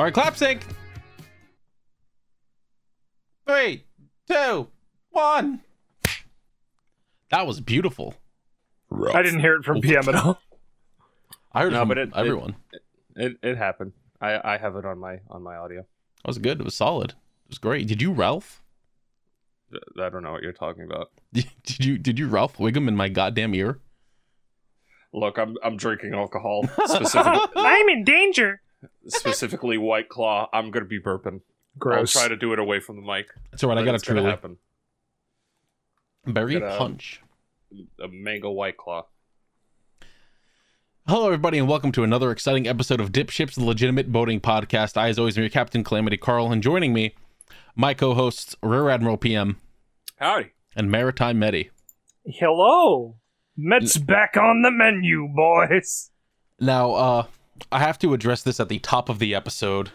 All right, clap sync. Three, two, one. That was beautiful. I didn't hear it from PM at all. I heard No, from but it- everyone. It it happened. I I have it on my on my audio. that was good. It was solid. It was great. Did you Ralph? I don't know what you're talking about. Did you did you Ralph Wiggum in my goddamn ear? Look, I'm I'm drinking alcohol, specifically I'm in danger. Specifically White Claw. I'm gonna be burping. Gross. I'll try to do it away from the mic. That's all right. I got a it's gonna truly happen. berry Gotta- punch. A mango White Claw. Hello, everybody, and welcome to another exciting episode of Dip Ships, the legitimate boating podcast. I, as always, am your captain, Calamity Carl, and joining me, my co-hosts, Rear Admiral PM Howdy. and Maritime Medi. Hello. Mets back on the menu, boys. Now, uh, I have to address this at the top of the episode,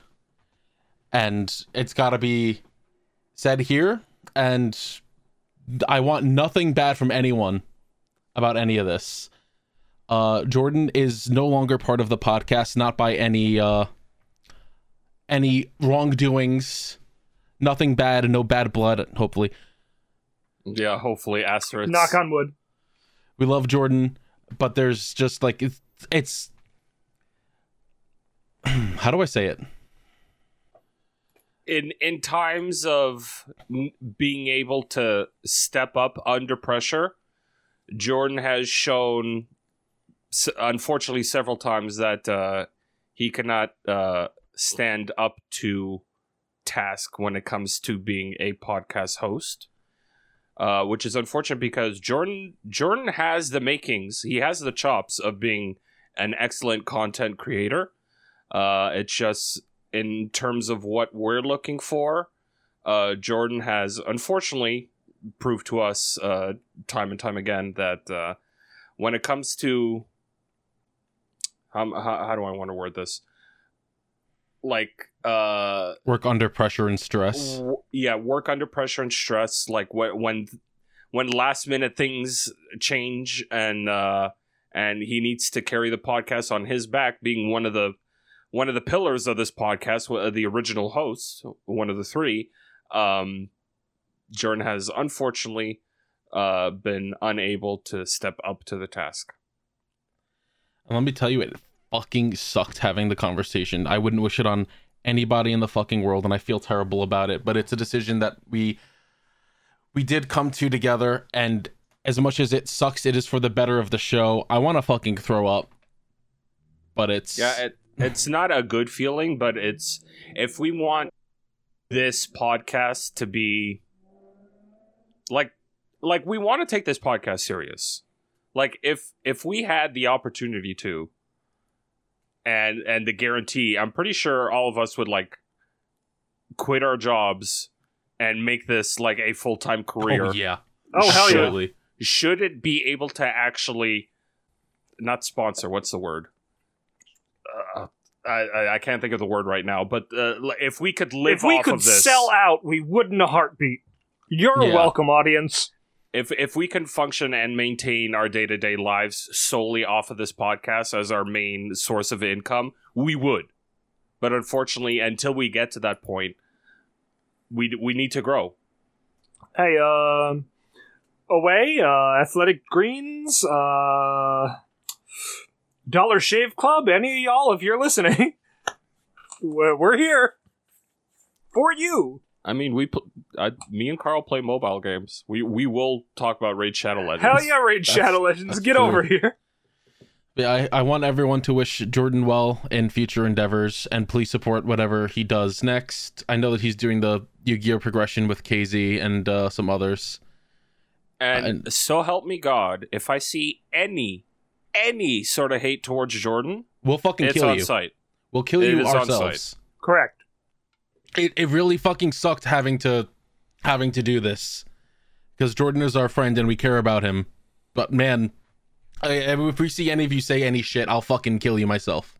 and it's got to be said here. And I want nothing bad from anyone about any of this. Uh, Jordan is no longer part of the podcast, not by any uh, any wrongdoings, nothing bad, and no bad blood. Hopefully, Yeah, hopefully asterisk. Knock on wood. we love Jordan, but there's just like it's it's how do I say it? in in times of being able to step up under pressure, Jordan has shown, unfortunately, several times that uh, he cannot uh, stand up to task when it comes to being a podcast host. Uh, which is unfortunate because Jordan Jordan has the makings, he has the chops of being an excellent content creator. Uh, it's just in terms of what we're looking for, uh, Jordan has unfortunately proved to us uh, time and time again that uh, when it comes to um, how, how do I want to word this? Like, uh, Work under pressure and stress. w- yeah, work under pressure and stress. Like when when when last minute things change and uh, and he needs to carry the podcast on his back, being one of the one of the pillars of this podcast, uh, the original host, one of the three. Um, Jordan has unfortunately uh, been unable to step up to the task. And let me tell you, it fucking sucked having the conversation. I wouldn't wish it on anybody in the fucking world, and I feel terrible about it. But it's a decision that we we did come to together, and as much as it sucks, it is for the better of the show. I want to fucking throw up, but it's Yeah, it, it's not a good feeling, but it's if we want this podcast to be like like we want to take this podcast serious. Like if if we had the opportunity to and and the guarantee, I'm pretty sure all of us would like quit our jobs and make this like a full-time career oh yeah, Oh, hell yeah. Should it be able to actually not sponsor what's the word uh, I, I I can't think of the word right now but uh, if we could live if we off could of this sell out, we wouldn't a heartbeat. You're Yeah. welcome, audience. if if we can function and maintain our day-to-day lives solely off of this podcast as our main source of income we would but unfortunately until we get to that point we we need to grow Hey, um, away, uh, Athletic Greens, uh, Dollar Shave Club, any of y'all, if you're listening, we're we're here for you. I mean, we, pl- I, me and Carl play mobile games. We we will talk about Raid Shadow Legends. Hell yeah, Raid That's- Shadow Legends, get true. over here. Yeah, I, I want everyone to wish Jordan well in future endeavors and please support whatever he does next. I know that he's doing the Yu-Gi-Oh progression with KZ and uh, some others. And, And- so help me God, if I see any any sort of hate towards Jordan, We'll fucking it's kill on you. site. We'll kill It you ourselves. Correct. It it really fucking sucked having to having to do this because Jordan is our friend and we care about him. But man, I, I- if we see any of you say any shit, I'll fucking kill you myself.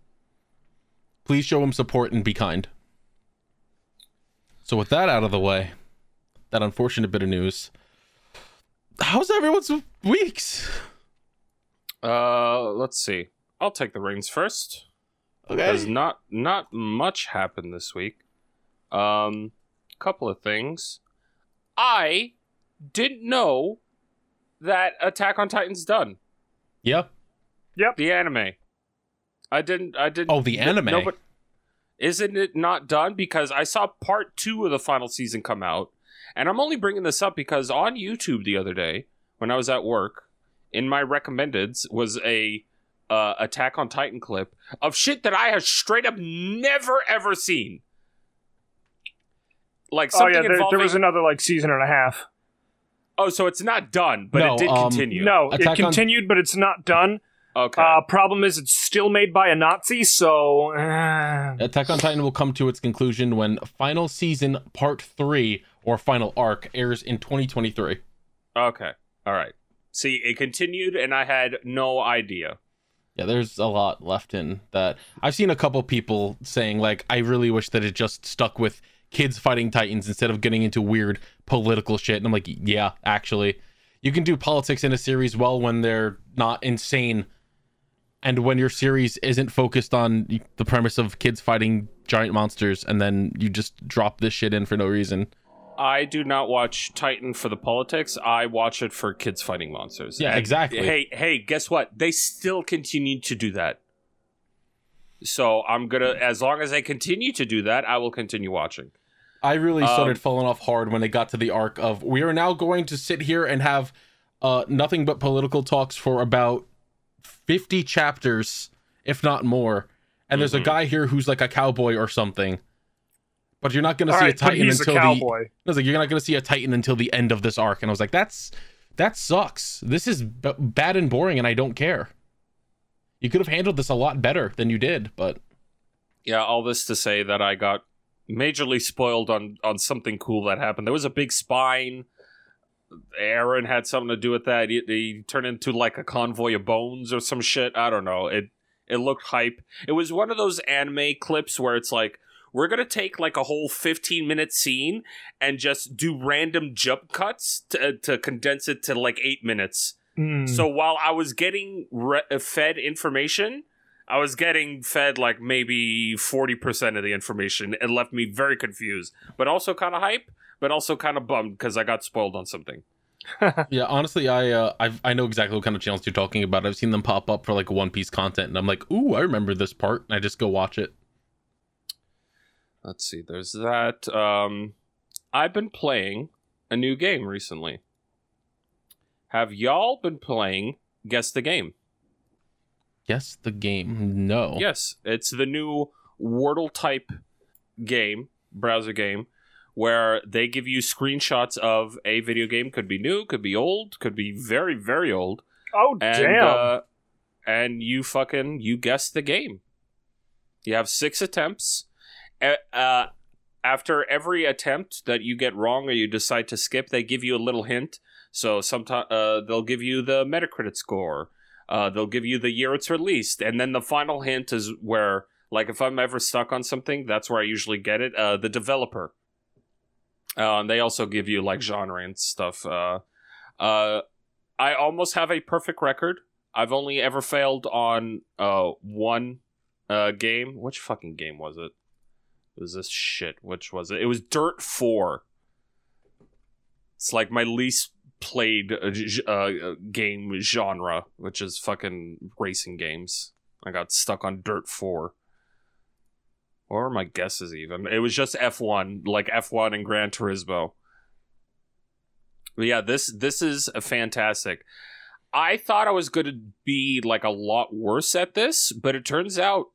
Please show him support and be kind. So with that out of the way, that unfortunate bit of news. How's everyone's weeks? Uh, let's see. I'll take the reins first. because Okay. not not much happened this week. Um, couple of things. I didn't know that Attack on Titan's done. Yep. Yep. The anime. I didn't. I didn't. Oh, the anime. No, but isn't it not done? Because I saw part two of the final season come out, and I'm only bringing this up because on YouTube the other day when I was at work, in my recommendeds was a uh, Attack on Titan clip of shit that I have straight up never ever seen. Like Oh something yeah, there, involving. there was another like season and a half. oh, so it's not done, but No, it did um, continue. No, Attack it on- continued, but it's not done. Okay. Uh, problem is, it's still made by a Nazi, so uh, Attack on Titan will come to its conclusion when final season part three or final arc airs in 2023. okay. All right. See, it continued, and I had no idea. Yeah, there's a lot left in that. I've seen a couple people saying like, I really wish that it just stuck with kids fighting titans instead of getting into weird political shit. And I'm like, yeah, actually, you can do politics in a series well when they're not insane, and when your series isn't focused on the premise of kids fighting giant monsters, and then you just drop this shit in for no reason. I do not watch Titan for the politics. I watch it for kids fighting monsters. Yeah, And, exactly. Hey, hey, guess what? They still continue to do that. So I'm gonna, as long as they continue to do that, I will continue watching. I really Um, started falling off hard when it got to the arc of we are now going to sit here and have uh, nothing but political talks for about 50 chapters, if not more. And there's a Mhm. guy here who's like a cowboy or something. But you're not going to see right, a Titan he's a until the. I was like, you're not going to see a Titan until the end of this arc. And I was like, that's that sucks. This is b- bad and boring, and I don't care. You could have handled this a lot better than you did, but Yeah, all this to say that I got majorly spoiled on on something cool that happened. There was a big spine. Eren had something to do with that. He, he turned into like a convoy of bones or some shit. I don't know. It it looked hype. It was one of those anime clips where it's like we're gonna take like a whole 15 minute scene and just do random jump cuts to, to condense it to like eight minutes. Mm. So while I was getting re- fed information, I was getting fed like maybe 40% of the information. It left me very confused, but also kind of hype, but also kind of bummed because I got spoiled on something. Yeah, honestly, I uh, I've, I know exactly what kind of channels you're talking about. I've seen them pop up for like One Piece content, and I'm like, ooh, I remember this part, and I just go watch it. Let's see, there's that. Um, I've been playing a new game recently. Have y'all been playing Guess the Game? Guess the game. No. Yes, it's the new Wordle type game, browser game, where they give you screenshots of a video game. Could be new, could be old, could be very, very old. oh And damn! uh, and you fucking you guess the game. You have six attempts. Uh, after every attempt that you get wrong or you decide to skip, they give you a little hint. So sometimes uh, they'll give you the Metacritic score. Uh, they'll give you the year it's released, and then the final hint is where, like, if I'm ever stuck on something, that's where I usually get it. Uh, the developer. Uh, and they also give you like genre and stuff. Uh, uh, I almost have a perfect record. I've only ever failed on one game. Which fucking game was it? Was this shit. Which was it? It was Dirt Four. It's like my least played uh, uh, game genre, which is fucking racing games. I got stuck on Dirt Four. Were my guesses even? It was just F one, like F one and Gran Turismo. But yeah, this this is a fantastic. I thought I was going to be like a lot worse at this, but it turns out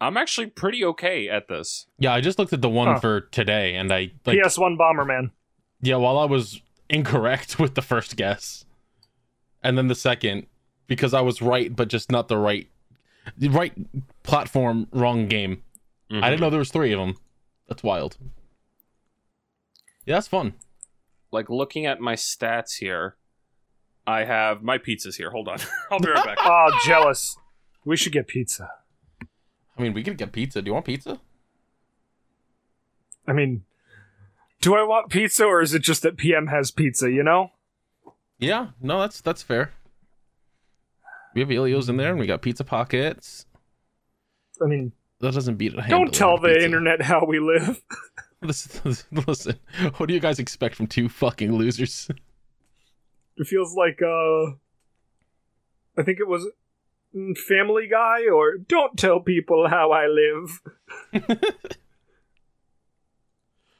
I'm actually pretty okay at this. Yeah, I just looked at the one Huh. for today, and I like. PS1 Bomberman. Yeah, while I was incorrect with the first guess, and then the second, because I was right, but just not the right, the right platform, wrong game. I didn't mm-hmm. know there was three of them. That's wild. Yeah, that's fun. Like looking at my stats here, I have my pizzas here. Hold on, I'll be right back. Oh, jealous. We should get pizza. I mean, we could get pizza. Do you want pizza? I mean, do I want pizza or is it just that PM has pizza, you know? Yeah, no, that's that's fair. We have Ellio's in there, and we got pizza pockets. I mean, That doesn't beat it. don't tell the pizza. internet how we live. Listen, listen, what do you guys expect from two fucking losers? It feels like uh I think it was Family Guy or Don't Tell People How I Live.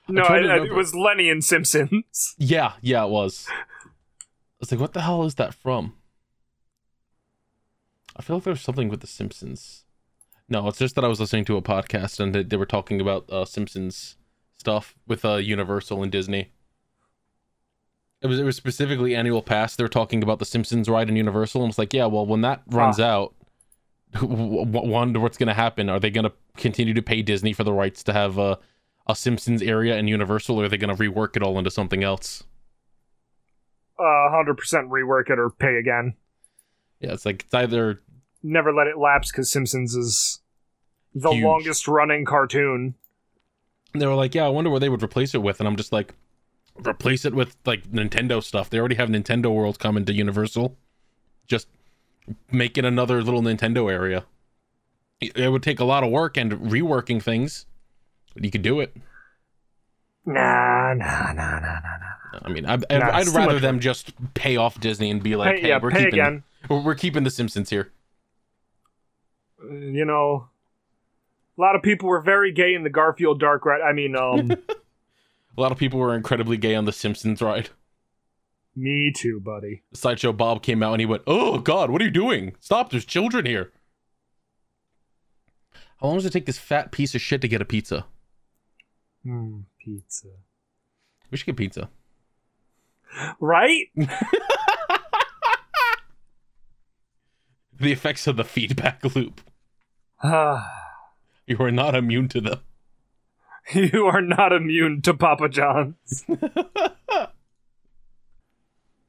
no, I, I- it was Lenny and Simpsons. Yeah, yeah, it was. I was like, what the hell is that from? I feel like there's something with The Simpsons. No, it's just that I was listening to a podcast and they, they were talking about uh, Simpsons stuff with uh, Universal and Disney. It was it was specifically annual pass. They were talking about the Simpsons ride in Universal, and it's like, yeah, well, when that runs out, w- w- wonder what's going to happen. Are they going to continue to pay Disney for the rights to have a a Simpsons area in Universal, or are they going to rework it all into something else? Uh 100% rework it or pay again. Yeah, it's like it's either Never let it lapse cuz Simpsons is the Huge. longest running cartoon. they were like, yeah, I wonder what they would replace it with, and I'm just like, replace it with like Nintendo stuff. They already have Nintendo World coming to Universal. Just make it another little Nintendo area. It would take a lot of work and reworking things, but you could do it. Nah, nah, nah, nah, nah, nah. I mean, I, I'd, Nah, I'd rather them just pay off Disney and be like, Pay- hey, yeah, we're keeping again. we're, keeping the Simpsons here. You know, a lot of people were very gay in the Garfield Dark Ride. I mean, um, A lot of people were incredibly gay on the Simpsons ride. me too, buddy. Sideshow Bob came out and he went, "Oh God, what are you doing? Stop! There's children here." How long does it take this fat piece of shit to get a pizza? Hmm, pizza. We should get pizza. Right? The effects of the feedback loop. Ah, You are not immune to them. you are not immune to Papa John's.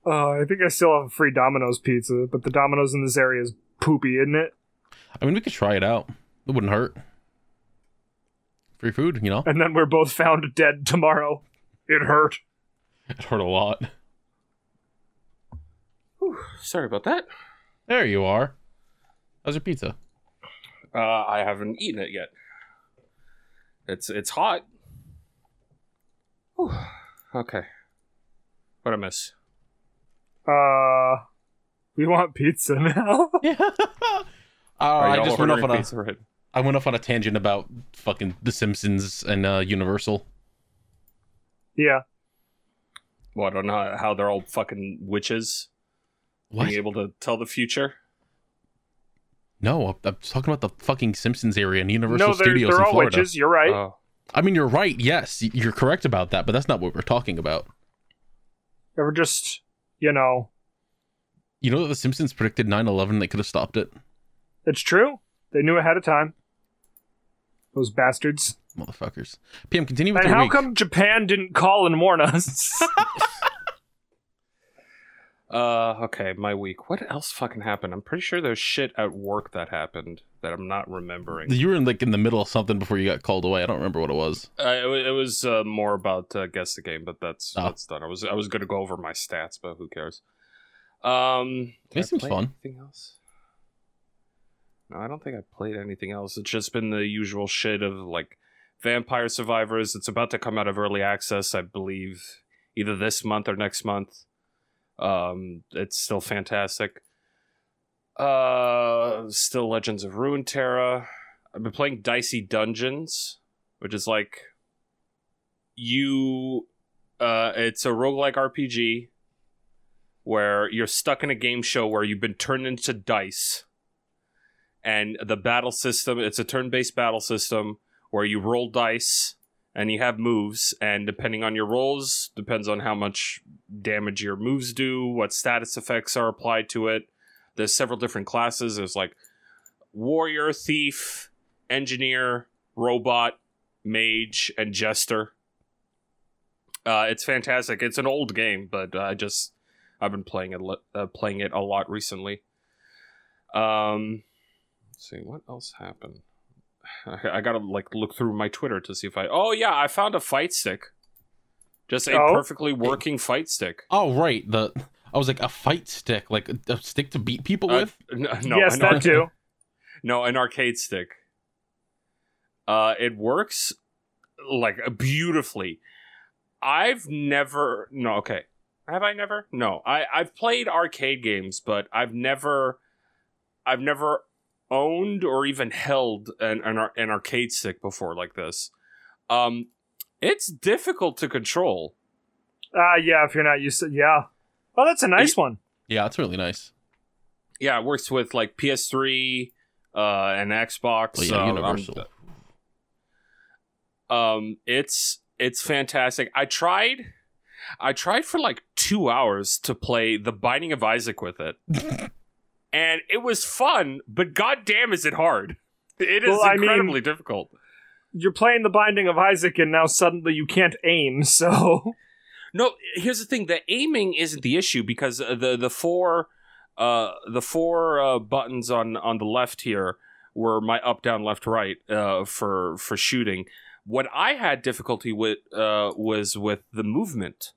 Oh, I think I still have a free Domino's pizza, but the Domino's in this area is poopy, isn't it? I mean, we could try it out. It wouldn't hurt. Free food, you know. And then we're both found dead tomorrow. It hurt. It hurt a lot. Sorry about that. There you are. How's your pizza? Uh, I haven't eaten it yet. It's it's hot. Whew. Okay. What I miss? Uh, we want pizza now. Yeah. uh, I just went off ordering on a right? I went off on a tangent about fucking The Simpsons and uh, Universal. yeah. Well, I don't know how they're all fucking witches What? being able to tell the future. No, I'm- I'm talking about the fucking Simpsons area and Universal no, they're, Studios they're in all Florida. witches. You're right. Oh, I mean, you're right. Yes, you're correct about that, but that's not what we're talking about. They were just, you know, You know that The Simpsons predicted 9/11. They could have stopped it, it's true. They knew ahead of time. Those bastards. motherfuckers. PM, continue with And your how week. come Japan didn't call and warn us? Uh, okay, my week. What else fucking happened? I'm pretty sure there's shit at work that happened that I'm not remembering. You were in, like in the middle of something before you got called away. I don't remember what it was. Uh, it, it was uh, more about uh, guess the game, but that's Oh. that's done. I was I was gonna go over my stats, but who cares? Um, It seems fun. Anything else? No, I don't think I played anything else. It's just been the usual shit of like Vampire Survivors. It's about to come out of early access, I believe, either this month or next month. Um, it's still fantastic. Uh, still Legends of Runeterra. I've been playing Dicey Dungeons, which is like you uh it's a roguelike RPG where you're stuck in a game show where you've been turned into dice. And the battle system, it's a turn-based battle system where you roll dice and you have moves and depending on your rolls depends on how much damage your moves do, what status effects are applied to it. There's several different classes. There's like warrior, thief, engineer, robot, mage, and jester. Uh, it's fantastic. It's an old game, but I just I've been playing it uh, playing it a lot recently. Um, see what else happened. I, I gotta like look through my Twitter to see if I. Oh yeah, I found a fight stick. Just a Oh? perfectly working fight stick. Oh, right. The I was like a fight stick, like a, a stick to beat people Uh, with. n- no, yes, an that arc- too. No, an arcade stick. Uh, it works like beautifully. I've never no okay. Have I never? No. I I've played arcade games, but I've never I've never owned or even held an an, an arcade stick before like this. Um it's difficult to control. Ah, yeah. If you're not used to, yeah. Oh, that's a nice one. Yeah, it's really nice. Yeah, it works with like PS3 uh and Xbox. Well, yeah, um, Universal. um it's it's fantastic i tried i tried for like two hours to play the binding of isaac with it and it was fun but goddamn is it hard. It is Well, I mean- incredibly difficult. You're playing the Binding of Isaac, and now suddenly you can't aim. So. No here's the thing the aiming isn't the issue because uh, the the four uh the four uh, buttons on on the left here were my up down left right uh for for shooting. What i had difficulty with uh was with the movement.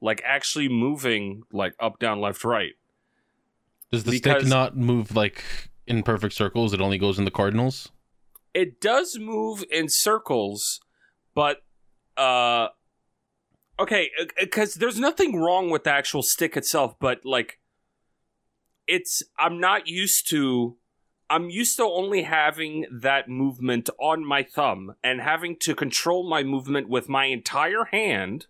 Like actually moving like up down left right Does the Because- stick not move like in perfect circles? It only goes in the cardinals. it does move in circles but uh okay because there's nothing wrong with the actual stick itself but like it's i'm not used to i'm used to only having that movement on my thumb and having to control my movement with my entire hand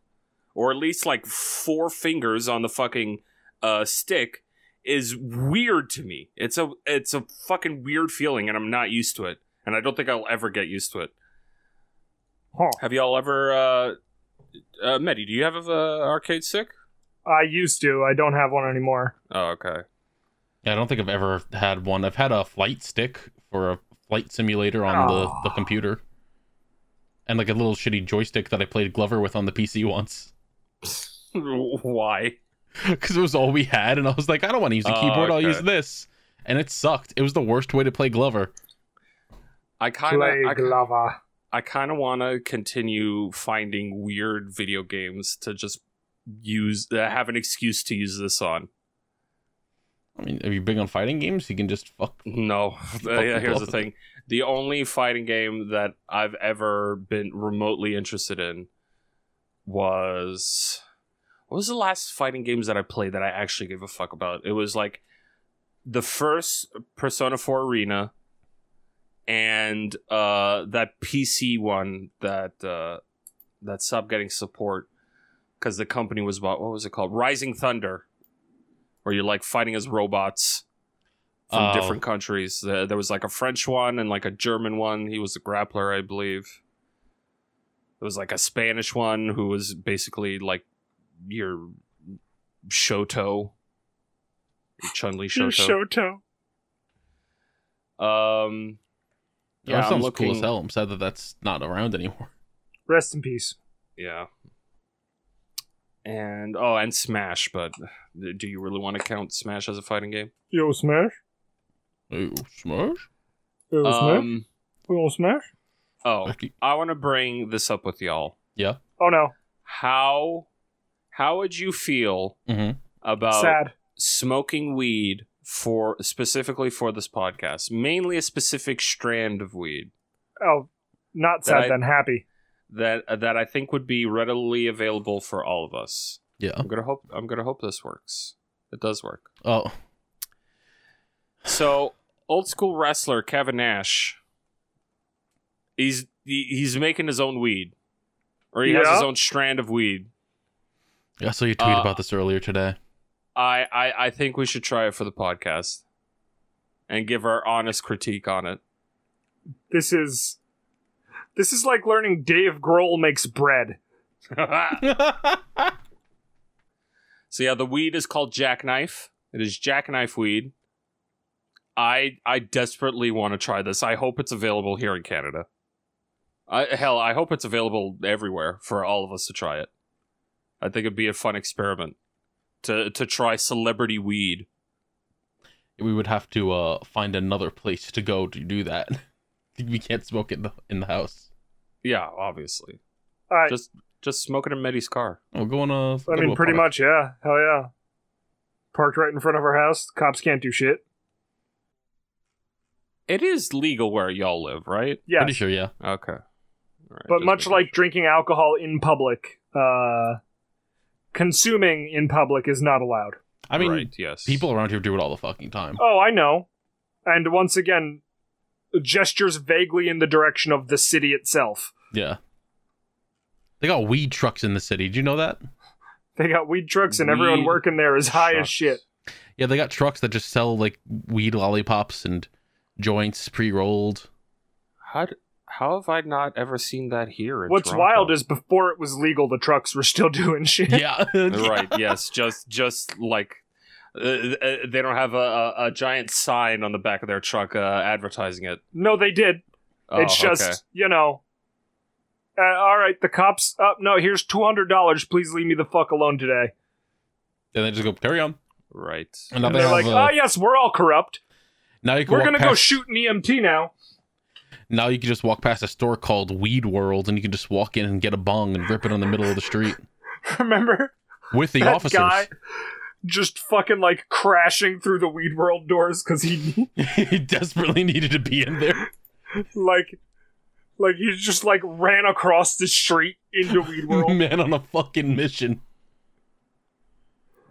or at least like four fingers on the fucking uh stick is weird to me it's a it's a fucking weird feeling and i'm not used to it and I don't think I'll ever get used to it. Huh. Have y'all ever, uh, uh, Medi, do you have a uh, arcade stick? I used to. I don't have one anymore. Oh, okay. Yeah, I don't think I've ever had one. I've had a flight stick for a flight simulator on the, the Oh. computer. And like a little shitty joystick that I played Glover with on the PC once. Why? Because it was all we had, and I was like, I don't want to use the Oh, keyboard, I'll use this. And it sucked. It was the worst way to play Glover. I kind of, I, Glava. I kind of want to continue finding weird video games to just use, uh, have an excuse to use this on. I mean, if you're big on fighting games, you can just fuck. No, Uh, yeah, here's the thing: the only fighting game that I've ever been remotely interested in was what was the last fighting games that I played that I actually gave a fuck about? It was like the first Persona 4 Arena and uh that PC one that uh that stopped getting support because the company was about What was it called? Rising Thunder, where you're like fighting as robots from Oh. different countries. Uh, there was like a French one and like a German one. He was a grappler, I believe. There was like a Spanish one who was basically like your Shoto, your Chun Li Your Shoto. Shoto. Um, Yeah, yeah, that I'm looking. cool as hell. I'm sad that that's not around anymore. Rest in peace. Yeah. And oh, and Smash, but do you really want to count Smash as a fighting game? Yo, Smash. Ooh, Smash? Yo, Smash. Um, Yo, Smash. oh, I want to bring this up with y'all. Yeah. Oh no. How how would you feel hmm about Sad. smoking weed for specifically for this podcast? Mainly a specific strand of weed Oh, not sad I- then. Happy. that uh, that I think would be readily available for all of us. Yeah. I'm gonna hope I'm gonna hope this works. It does work. Oh, So old school wrestler Kevin Nash, he's he, he's making his own weed, or he has his own strand of weed. I saw you tweet Uh, about this earlier today. I, I I think we should try it for the podcast, and give our honest critique on it. This is. This is like learning Dave Grohl makes bread. so yeah, the weed is called jackknife. It is jackknife weed. I I desperately want to try this. I hope it's available here in Canada. I, hell, I hope it's available everywhere for all of us to try it. I think it'd be a fun experiment to to try celebrity weed. we would have to uh find another place to go to do that. we can't smoke it in the, in the house. Yeah, obviously. All right. Just just smoke it in Medi's car. Oh, go on a. I go to mean, pretty park. much, yeah. Hell yeah. Parked right in front of our house. Cops can't do shit. It is legal where y'all live, right? Yeah. Pretty sure, yeah. Okay. All right, but much making like drinking alcohol in public, uh, consuming in public is not allowed. I mean, right, yes. people around here do it all the fucking time. Oh, I know. And once again, gestures vaguely in the direction of the city itself. Yeah. They got weed trucks in the city. Do you know that? They got weed trucks, and everyone Weed working there is high as shit. Yeah, they got trucks that just sell like weed lollipops and joints pre-rolled. How d- how have I not ever seen that here? In What's Toronto? wild is before it was legal, the trucks were still doing shit. Yeah. right. Yes, just just like uh, uh, they don't have a, a, a giant sign on the back of their truck uh, advertising it. No, they did. it's Oh, just okay. you know. Uh, all right, the cops. Up, no, here's two hundred dollars. Please leave me the fuck alone today. And they just go carry on. right. And And they they're like, uh, oh yes, we're all corrupt. now you can We're gonna go shoot an EMT now. Now you can just walk past a store called Weed World, and you can just walk in and get a bong and rip it on the middle of the street Remember with the that officers. guy just fucking like crashing through the weed world doors because he he desperately needed to be in there. like like he just like ran across the street into weed world. Man on a fucking mission.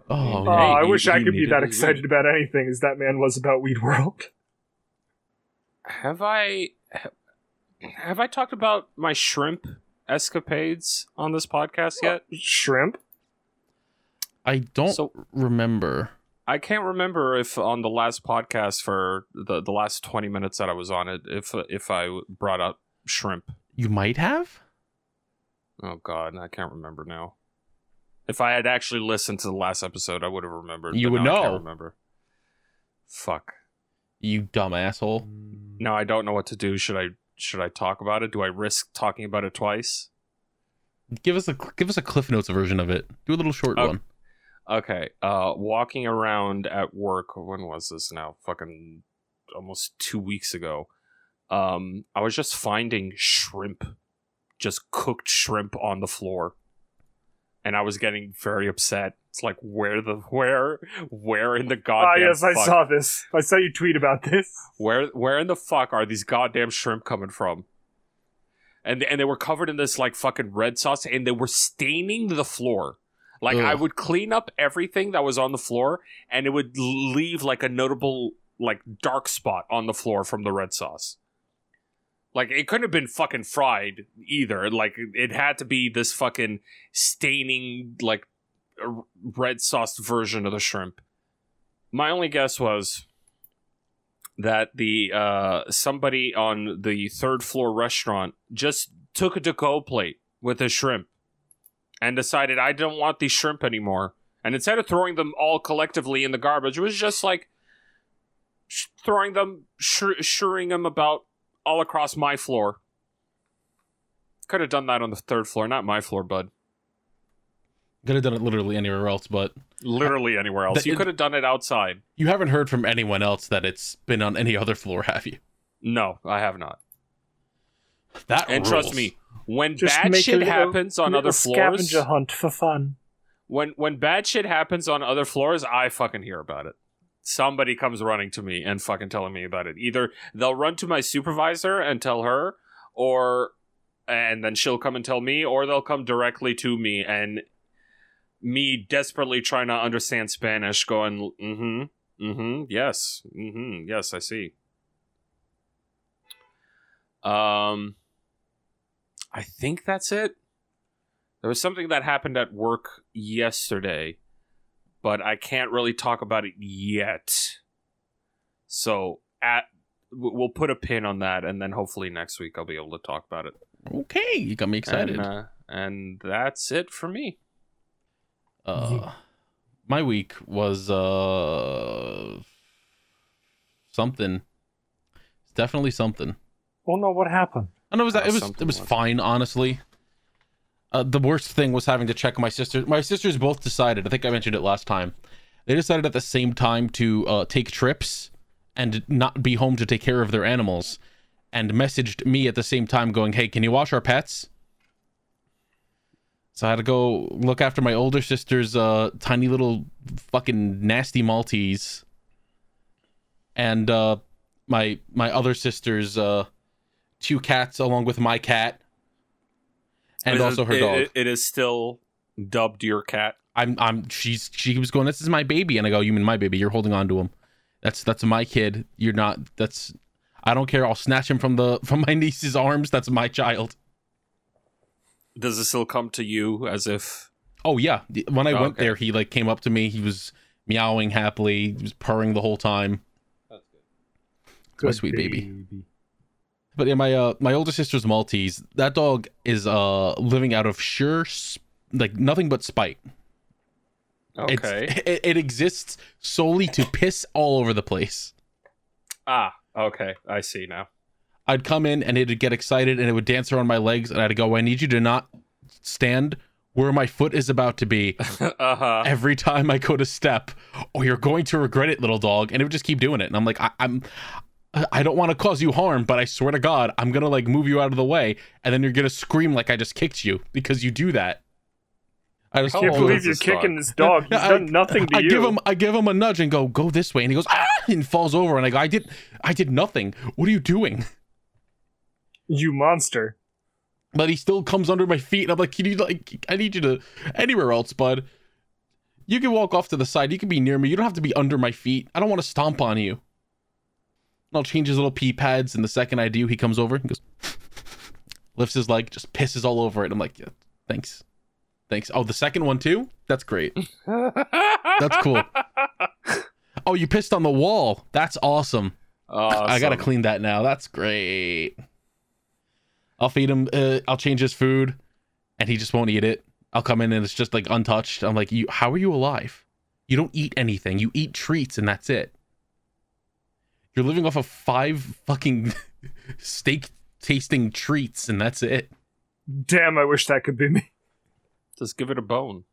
Oh, uh, Oh, man. I he- wish I could be that excited about anything as that man was about Weed World. Have I have I talked about my shrimp escapades on this podcast yet? Shrimp? I don't So- remember. I can't remember if on the last podcast for the the last twenty minutes that I was on it, if if I brought up shrimp. You might have. Oh God, I can't remember now. If I had actually listened to the last episode, I would have remembered. You would now I know. can't remember. Fuck. You dumb asshole. Now I don't know what to do. Should I should I talk about it? Do I risk talking about it twice? Give us a give us a Cliff Notes version of it. Do a little short Oh. one. Okay. Uh walking around at work, when was this now? Fucking almost 2 weeks ago. Um I was just finding shrimp. Just cooked shrimp on the floor. And I was getting very upset. It's like where the where where in the Ah, goddamn yes, I fuck- saw this. I saw you tweet about this. Where where in the fuck are these goddamn shrimp coming from? And and they were covered in this like fucking red sauce and they were staining the floor. Like I would clean up everything that was on the floor and it would leave like a notable like dark spot on the floor from the red sauce. Like it couldn't have been fucking fried either. Like it had to be this fucking staining like red sauce version of the shrimp. My only guess was that the uh somebody on the third floor restaurant just took a to-go plate with a shrimp and decided I don't want these shrimp anymore. And instead of throwing them all collectively in the garbage, it was just like sh- throwing them, sh- them about all across my floor. Could have done that on the third floor, not my floor, bud. Could have done it literally anywhere else, but Literally anywhere else. That- You could have done it outside. you haven't heard from anyone else that it's been on any other floor, have you? No, I have not. That And rules. trust me, when Just bad shit little- happens on little other floors, Scavenger hunt for fun. when when bad shit happens on other floors, I fucking hear about it. Somebody comes running to me and fucking telling me about it. Either they'll run to my supervisor and tell her, or and then she'll come and tell me, or they'll come directly to me and me desperately trying to understand Spanish, going, mm-hmm, mm-hmm, yes, mm-hmm, yes, I see. Um, I think that's it. There was something that happened at work yesterday, but I can't really talk about it yet. So at we'll put a pin on that, and then hopefully next week I'll be able to talk about it. Okay, you got me excited. And, uh, and that's it for me. Uh, my week was uh something. It's definitely something. Oh no, what happened? And it was Uh, it was something it was was- fine, honestly. Uh, the worst thing was having to check my sister. My sisters both decided. I think I mentioned it last time. They decided at the same time to uh, take trips and not be home to take care of their animals, and messaged me at the same time, going, "Hey, can you wash our pets?" So I had to go look after my older sister's uh, tiny little fucking nasty Maltese, and uh, my my other sister's uh two cats along with my cat and It- also her it- dog. it- it is still dubbed your cat. I'm I'm she's she was going this is my baby and I go you mean my baby you're holding on to him. That's that's my kid. You're not that's I don't care. I'll snatch him from the from my niece's arms. That's my child. Does it still come to you as if? Oh yeah. When I Oh, went okay. there he like came up to me. He was meowing happily. He was purring the whole time. That's good. It's my sweet baby. But yeah, my uh my older sister's Maltese. That dog is uh living out of sure sp- like nothing but spite. Okay. it, it exists solely to piss all over the place. ah. Okay. I see now. I'd come in and it'd get excited and it would dance around my legs and I'd go, I need you to not stand where my foot is about to be uh huh. every time I go to step, or you're going to regret it, little dog. And it would just keep doing it. And I'm like, I, I'm I don't want to cause you harm, but I swear to God, I'm gonna like move you out of the way, and then you're gonna scream like I just kicked you because you do that. I just Can't believe you're this kicking dog? this dog. He's I- done nothing to I you. give him I give him a nudge and go go this way, and he goes ah, and falls over, and I go I did I did nothing. What are you doing? You monster. But he still comes under my feet, and I'm like, you need like I need you to anywhere else, bud. You can walk off to the side. You can be near me. You don't have to be under my feet. I don't want to stomp on you. I'll change his little pee pads, and the second I do, he comes over and goes, lifts his leg, just pisses all over it. I'm like, yeah, thanks, thanks. Oh, the second one too. That's great. That's cool. Oh, you pissed on the wall. That's awesome. I gotta clean that now. That's great. I'll feed him. Uh, I'll change his food, and he just won't eat it. I'll come in and it's just like untouched. I'm like, you. How are you alive? You don't eat anything. You eat treats, and that's it. You're living off of five fucking steak tasting treats, and that's it. Damn, I wish that could be me. Just give it a bone.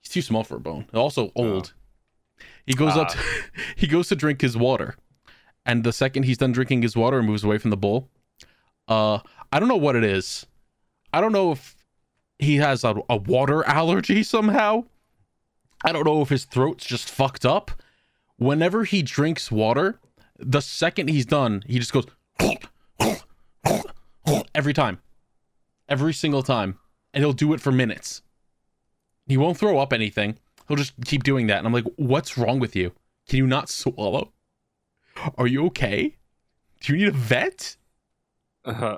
He's too small for a bone. Also old. He goes up. Ah. To, he goes to drink his water, and the second he's done drinking his water and moves away from the bowl, uh, I don't know what it is. I don't know if he has a, a water allergy somehow. I don't know if his throat's just fucked up. Whenever he drinks water, the second he's done, he just goes every time, every single time, and he'll do it for minutes. He won't throw up anything. He'll just keep doing that. And I'm like, what's wrong with you? Can you not swallow? Are you okay? Do you need a vet? Uh,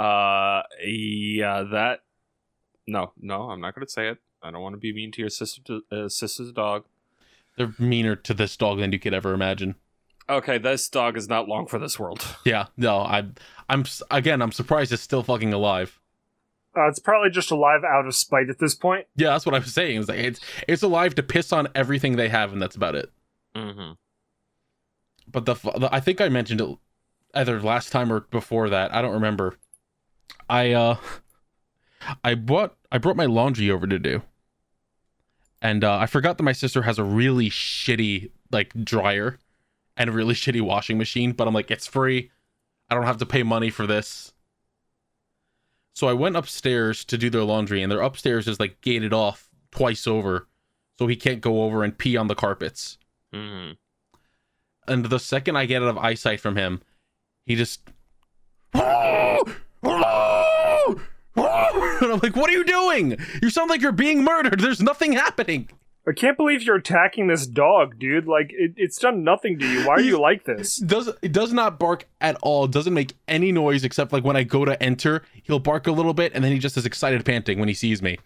uh, yeah, that. No, no, I'm not gonna say it. I don't want to be mean to your sister, uh, sister's dog. They're meaner to this dog than you could ever imagine. Okay, this dog is not long for this world. Yeah, no, I'm, I'm again, I'm surprised it's still fucking alive. Uh, it's probably just alive out of spite at this point. Yeah, that's what I was saying. It was like it's it's alive to piss on everything they have, and that's about it. Mm-hmm. But the, the I think I mentioned it either last time or before that. I don't remember. I uh, I bought I brought my laundry over to do, and uh, I forgot that my sister has a really shitty like dryer and a really shitty washing machine. But I'm like, it's free. I don't have to pay money for this. So I went upstairs to do their laundry, and their upstairs is like gated off twice over, so he can't go over and pee on the carpets Mm-hmm. and the second I get out of eyesight from him, he just. And I'm like, what are you doing? You sound like you're being murdered. There's nothing happening. I can't believe you're attacking this dog, dude. Like, it, it's done nothing to you. Why are you like this? Does it does not bark at all. Doesn't make any noise except like when I go to enter, he'll bark a little bit and then he just is excited panting when he sees me.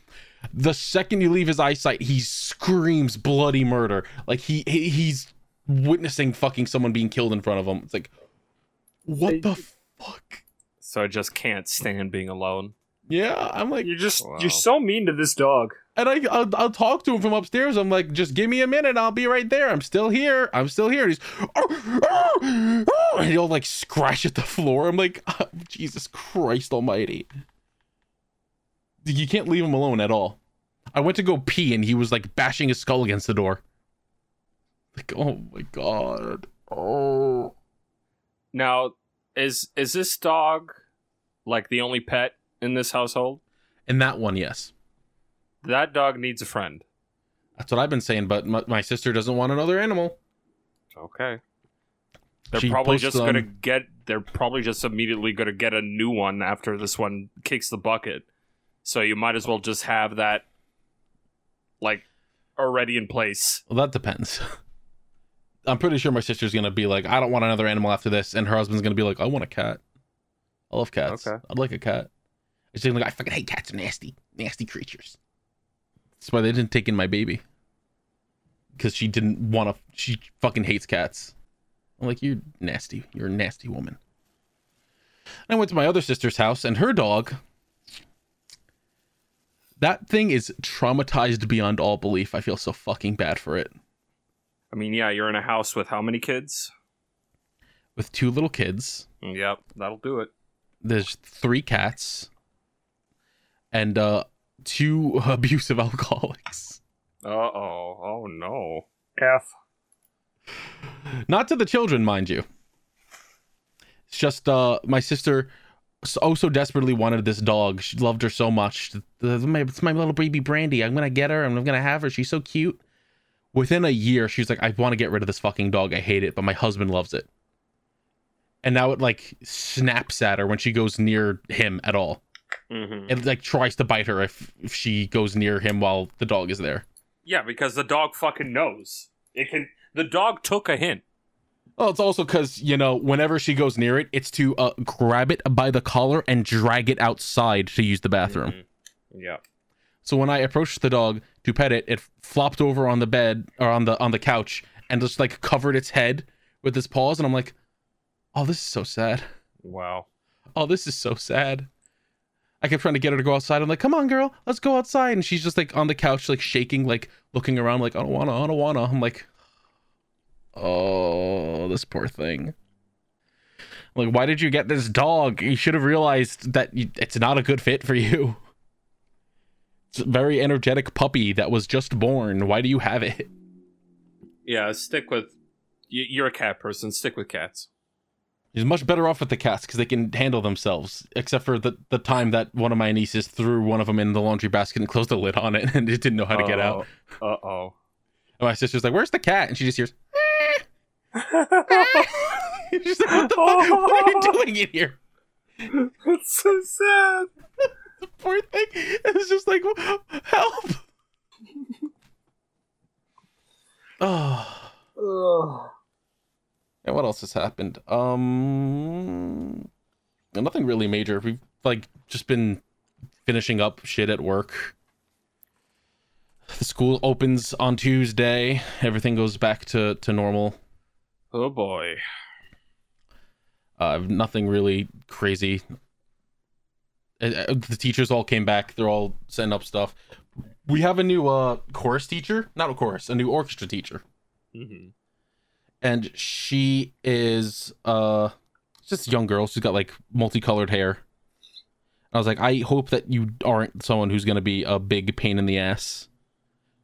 The second you leave his eyesight, he screams bloody murder. Like he, he he's witnessing fucking someone being killed in front of him. It's like what the fuck? So I just can't stand being alone. Yeah, I'm like You're just, Wow. you're so mean to this dog. And I, I'll, I'll talk to him from upstairs. I'm like, just give me a minute. I'll be right there. I'm still here. I'm still here. And he's, oh, oh, oh. and he'll like scratch at the floor. I'm like, oh, Jesus Christ Almighty. You can't leave him alone at all. I went to go pee and he was like bashing his skull against the door. Like, oh my God. Oh. Now, is is this dog like the only pet in this household? In that one, yes. That dog needs a friend. That's what I've been saying, but my, my sister doesn't want another animal. Okay. They're She probably just gonna get. They're probably just immediately gonna get a new one after this one kicks the bucket. So you might as well just have that, like, already in place. Well, that depends. I'm pretty sure my sister's gonna be like, I don't want another animal after this, and her husband's gonna be like, I want a cat. I love cats. Okay. I'd like a cat. She's like, I fucking hate cats. Are nasty, nasty creatures. That's why they didn't take in my baby. Because she didn't want to. She fucking hates cats. I'm like, you're nasty. You're a nasty woman. I went to my other sister's house, and her dog. That thing is traumatized beyond all belief. I feel so fucking bad for it. I mean, yeah, you're in a house with how many kids? with two little kids. Yep, that'll do it. There's three cats and uh two abusive alcoholics. Uh oh. Oh no. F. Not to the children, mind you. It's just uh my sister so so desperately wanted this dog. She loved her so much. It's my little baby Brandy. I'm gonna get her. I'm gonna have her. She's so cute. Within a year, she's like, I want to get rid of this fucking dog. I hate it, but my husband loves it. And now it like snaps at her when she goes near him at all. Mm-hmm. It like tries to bite her if, if she goes near him while the dog is there. Yeah, because the dog fucking knows. It can. The dog took a hint. Oh, it's also because you know whenever she goes near it, it's to uh, grab it by the collar and drag it outside to use the bathroom. Mhm. Yeah. So when I approached the dog to pet it, it flopped over on the bed or on the on the couch and just like covered its head with its paws, and I'm like, oh, this is so sad. Wow. Oh, this is so sad. I kept trying to get her to go outside. I'm like, come on, girl, let's go outside. And she's just like on the couch, like shaking, like looking around, like, I don't wanna, I don't wanna. I'm like, oh, this poor thing. Like, why did you get this dog? You should have realized that it's not a good fit for you. It's a very energetic puppy that was just born. Why do you have it? Yeah, stick with. You're a cat person. Stick with cats. He's much better off with the cats because they can handle themselves. Except for the the time that one of my nieces threw one of them in the laundry basket and closed the lid on it, and it didn't know how to get out. Uh oh. And my sister's like, "Where's the cat?" And she just hears. She's like, "What the fuck? What are you doing in here?" That's so sad. The poor thing. It's just like, help. oh. Ugh. And what else has happened? Um, nothing really major. We've like just been finishing up shit at work. The school opens on Tuesday. Everything goes back to to normal. Oh boy. Uh, nothing really crazy. Uh, uh, The teachers all came back. They're all setting up stuff. We have a new uh chorus teacher, not a chorus, a new orchestra teacher. hmm and she is uh just a young girl. She's got like multicolored hair. I was like, I hope that you aren't someone who's gonna be a big pain in the ass.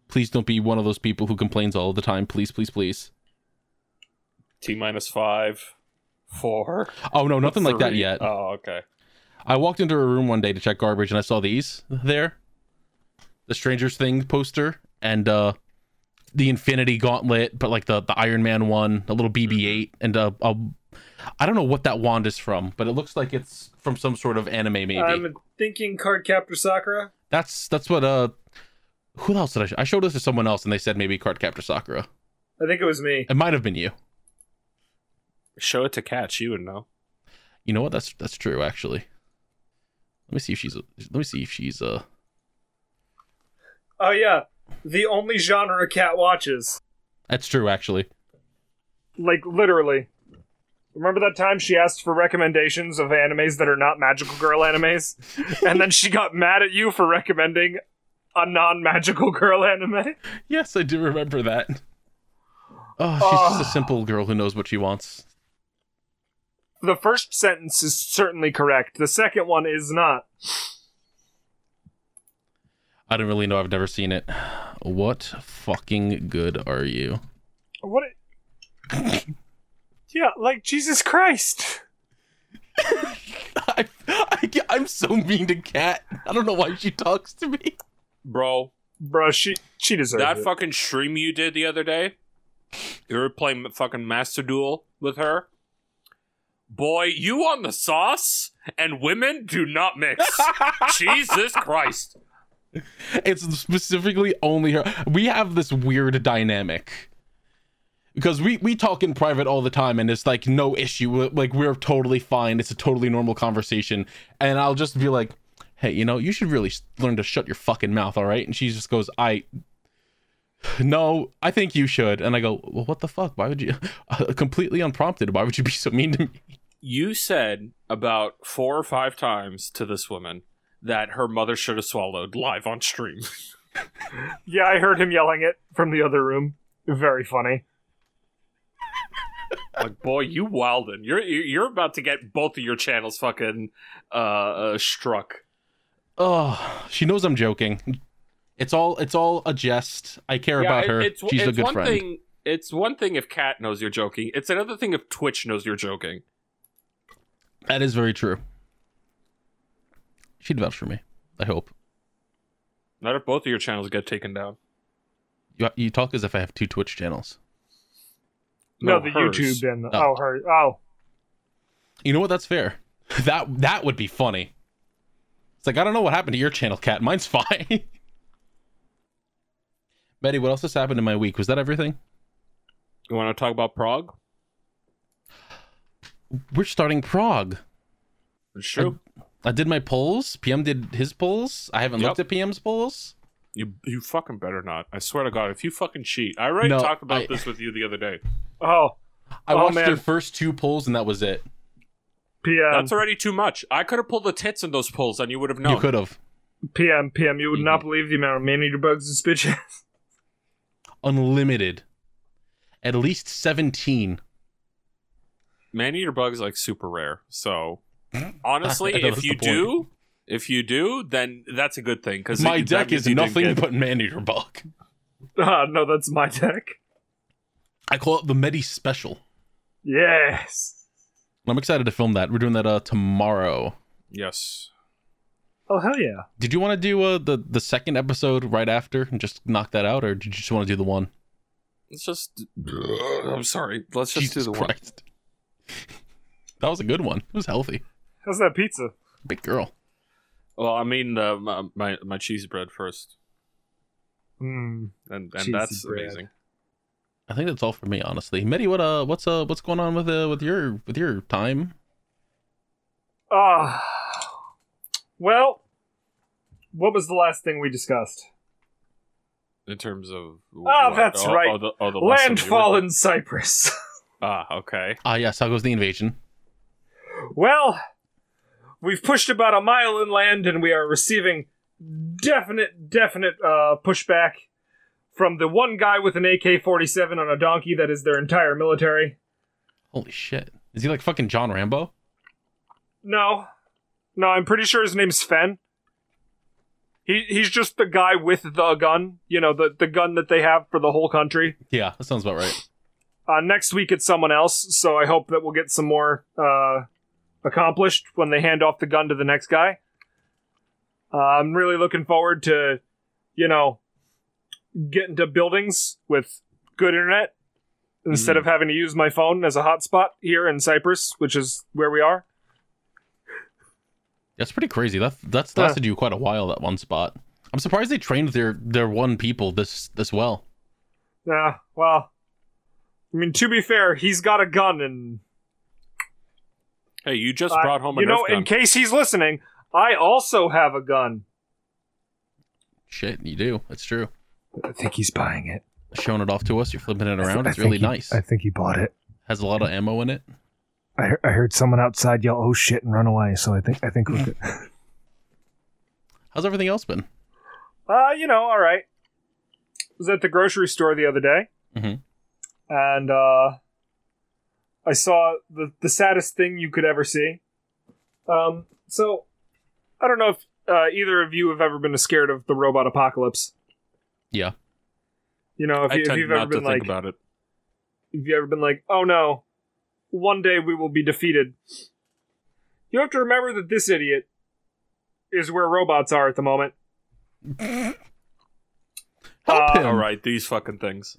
Please don't be one of those people who complains all the time. Please, please, please. T minus five, four. Oh no, nothing like that yet. Oh, okay. I walked into her room one day to check garbage and I saw these there. The Stranger Things poster and uh the Infinity Gauntlet, but like the the Iron Man one, a little BB-8 and uh, a I don't know what that wand is from, but it looks like it's from some sort of anime maybe. I'm thinking Cardcaptor Sakura. That's that's what uh who else did I show? I showed this to someone else and they said maybe Cardcaptor Sakura. I think it was me. It might have been you. Show it to Cat. She would know. You know what? That's that's true actually. Let me see if she's let me see if she's uh Oh yeah, the only genre a cat watches. that's true actually. Like literally. Remember that time she asked for recommendations of animes that are not magical girl animes, and then she got mad at you for recommending a non-magical girl anime? Yes, I do remember that. Oh, she's Oh. just a ah. simple girl who knows what she wants. The first sentence is certainly correct. The second one is not. I don't really know. I've never seen it. What fucking good are you? What? It... yeah, like Jesus Christ. I, I, I'm so mean to Kat. I don't know why she talks to me. Bro, Bro, she she deserves that it. fucking stream you did the other day, you were playing fucking Master Duel with her. Boy, you on the sauce and women do not mix. Jesus Christ. It's specifically only her. We have this weird dynamic because we we talk in private all the time, and it's like no issue. Like we're totally fine. It's a totally normal conversation, and I'll just be like, "Hey, you know, you should really learn to shut your fucking mouth, all right?" And she just goes, "I." No, I think you should. And I go, well, what the fuck? Why would you? Uh, completely unprompted. Why would you be so mean to me? You said about four or five times to this woman that her mother should have swallowed live on stream. Yeah, I heard him yelling it from the other room. Very funny. like, boy, you wildin'. You're you're about to get both of your channels fucking uh, uh struck. Oh, she knows I'm joking. It's all it's all a jest. I care about it- her. It's, She's it's a good one friend. thing. It's one thing if Kat knows you're joking. It's another thing if Twitch knows you're joking. That is very true. She'd vouch for me. I hope. Not if both of your channels get taken down. You, you talk as if I have two Twitch channels. No, No, the hers. YouTube and the, Oh. oh her oh You know what? That's fair. That that would be funny. It's like I don't know what happened to your channel, cat. Mine's fine. Betty, what else has happened in my week? Was that everything? You want to talk about Prague? We're starting Prague. It's true. I did my polls. PM did his polls. I haven't Yep. looked at PM's polls. You you fucking better not. I swear to God, if you fucking cheat, I already No, talked about I- this with you the other day. oh I Oh, watched man. their first two polls and that was it. PM That's already too much. I could have pulled the tits in those polls, and you would have known. You could have. PM PM. You would Mhm. not believe the amount of man eater bugs this bitch has. Unlimited. At least 17. Man eater bugs like super rare. So honestly, if you the point. do, if you do, then that's a good thing because My deck is nothing but man eater bug. Ah, no, that's my deck. I call it the Medi Special. Yes. I'm excited to film that. We're doing that uh tomorrow. Yes. Oh hell yeah. Did you want to do uh, the the second episode right after and just knock that out, or did you just want to do the one? Let's just. I'm sorry. Let's just Jesus do the one. That was a good one. It was healthy. How's that pizza? Big girl. Well, I mean, uh, my, my my cheese bread first, Hmm. and Cheesy and that's bread. amazing. I think that's all for me, honestly. Medi, what uh, what's uh, what's going on with uh, with your with your time? Ah. well, what was the last thing we discussed? In terms of Ah, what? that's Oh, right. Oh, the, oh, the lesson you were- Landfall in Cyprus. Ah, okay. Ah, yes. How goes the invasion? well, we've pushed about a mile inland and we are receiving definite, definite uh, pushback from the one guy with an AK 47 on a donkey that is their entire military. Holy shit! Is he like fucking John Rambo? No. No, I'm pretty sure his name's Fen. He, he's just the guy with the gun, you know, the, the gun that they have for the whole country. Yeah, that sounds about right. Uh, next week it's someone else, so I hope that we'll get some more uh, accomplished when they hand off the gun to the next guy. Uh, I'm really looking forward to, you know, getting to buildings with good internet instead of having to use my phone as a hotspot here in Cyprus, which is where we are. That's pretty crazy. That that's lasted you quite a while. That one spot. I'm surprised they trained their their one people this this well. Yeah, well, I mean, to be fair, he's got a gun, and Hey, you just uh, brought home a gun. you know, gun. in case he's listening, I also have a gun. Shit, you do. That's true. I think he's buying it. Showing it off to us. You're flipping it around. I It's really he- nice. I think he bought it. Has a lot of ammo in it. I, he- I heard someone outside yell "Oh shit!" and run away. So I think I think we're good. How's everything else been? uh, you know, all right. Was at the grocery store the other day, Mhm. and uh, I saw the the saddest thing you could ever see. Um, so I don't know if uh, either of you have ever been scared of the robot apocalypse. Yeah. You know, if, I you, if tend you've ever to been think like, about it. if you ever been like, oh no, one day we will be defeated. You have to remember that this idiot is where robots are at the moment. Help Uh, him. All right, these fucking things.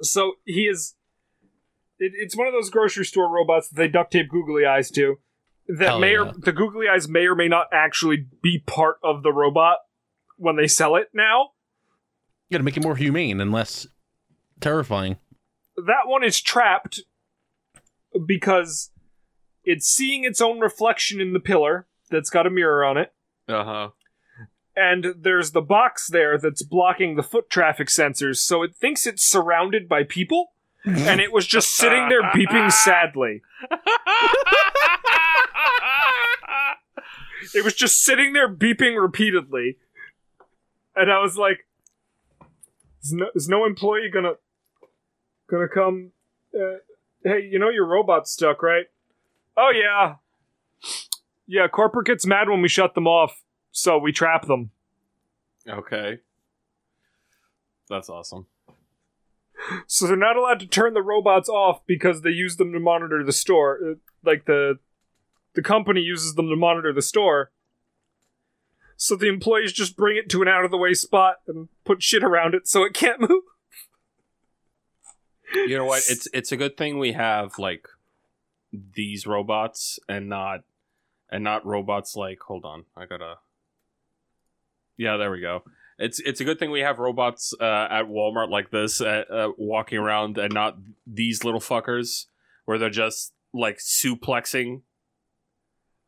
So he is It, it's one of those grocery store robots that they duct tape googly eyes to. That Hell may or the googly eyes may or may not actually be part of the robot when they sell it now. You gotta make it more humane and less terrifying. that one is trapped because it's seeing its own reflection in the pillar that's got a mirror on it Uh huh. and there's the box there that's blocking the foot traffic sensors so it thinks it's surrounded by people and it was just sitting there beeping sadly. It was just sitting there beeping repeatedly. And i was like is no, is no employee gonna gonna come uh, hey you know your robot's stuck right? Oh yeah. Yeah corporate gets mad when we shut them off so we trap them. Okay. That's awesome. So they're not allowed to turn the robots off because they use them to monitor the store Uh, like the the company uses them to monitor the store so the employees just bring it to an out of the way spot and put shit around it so it can't move You know what? It's it's a good thing we have like these robots and not and not robots like hold on, I gotta Yeah, there we go. It's it's a good thing we have robots uh, at Walmart like this uh, uh, walking around and not these little fuckers where they're just like suplexing.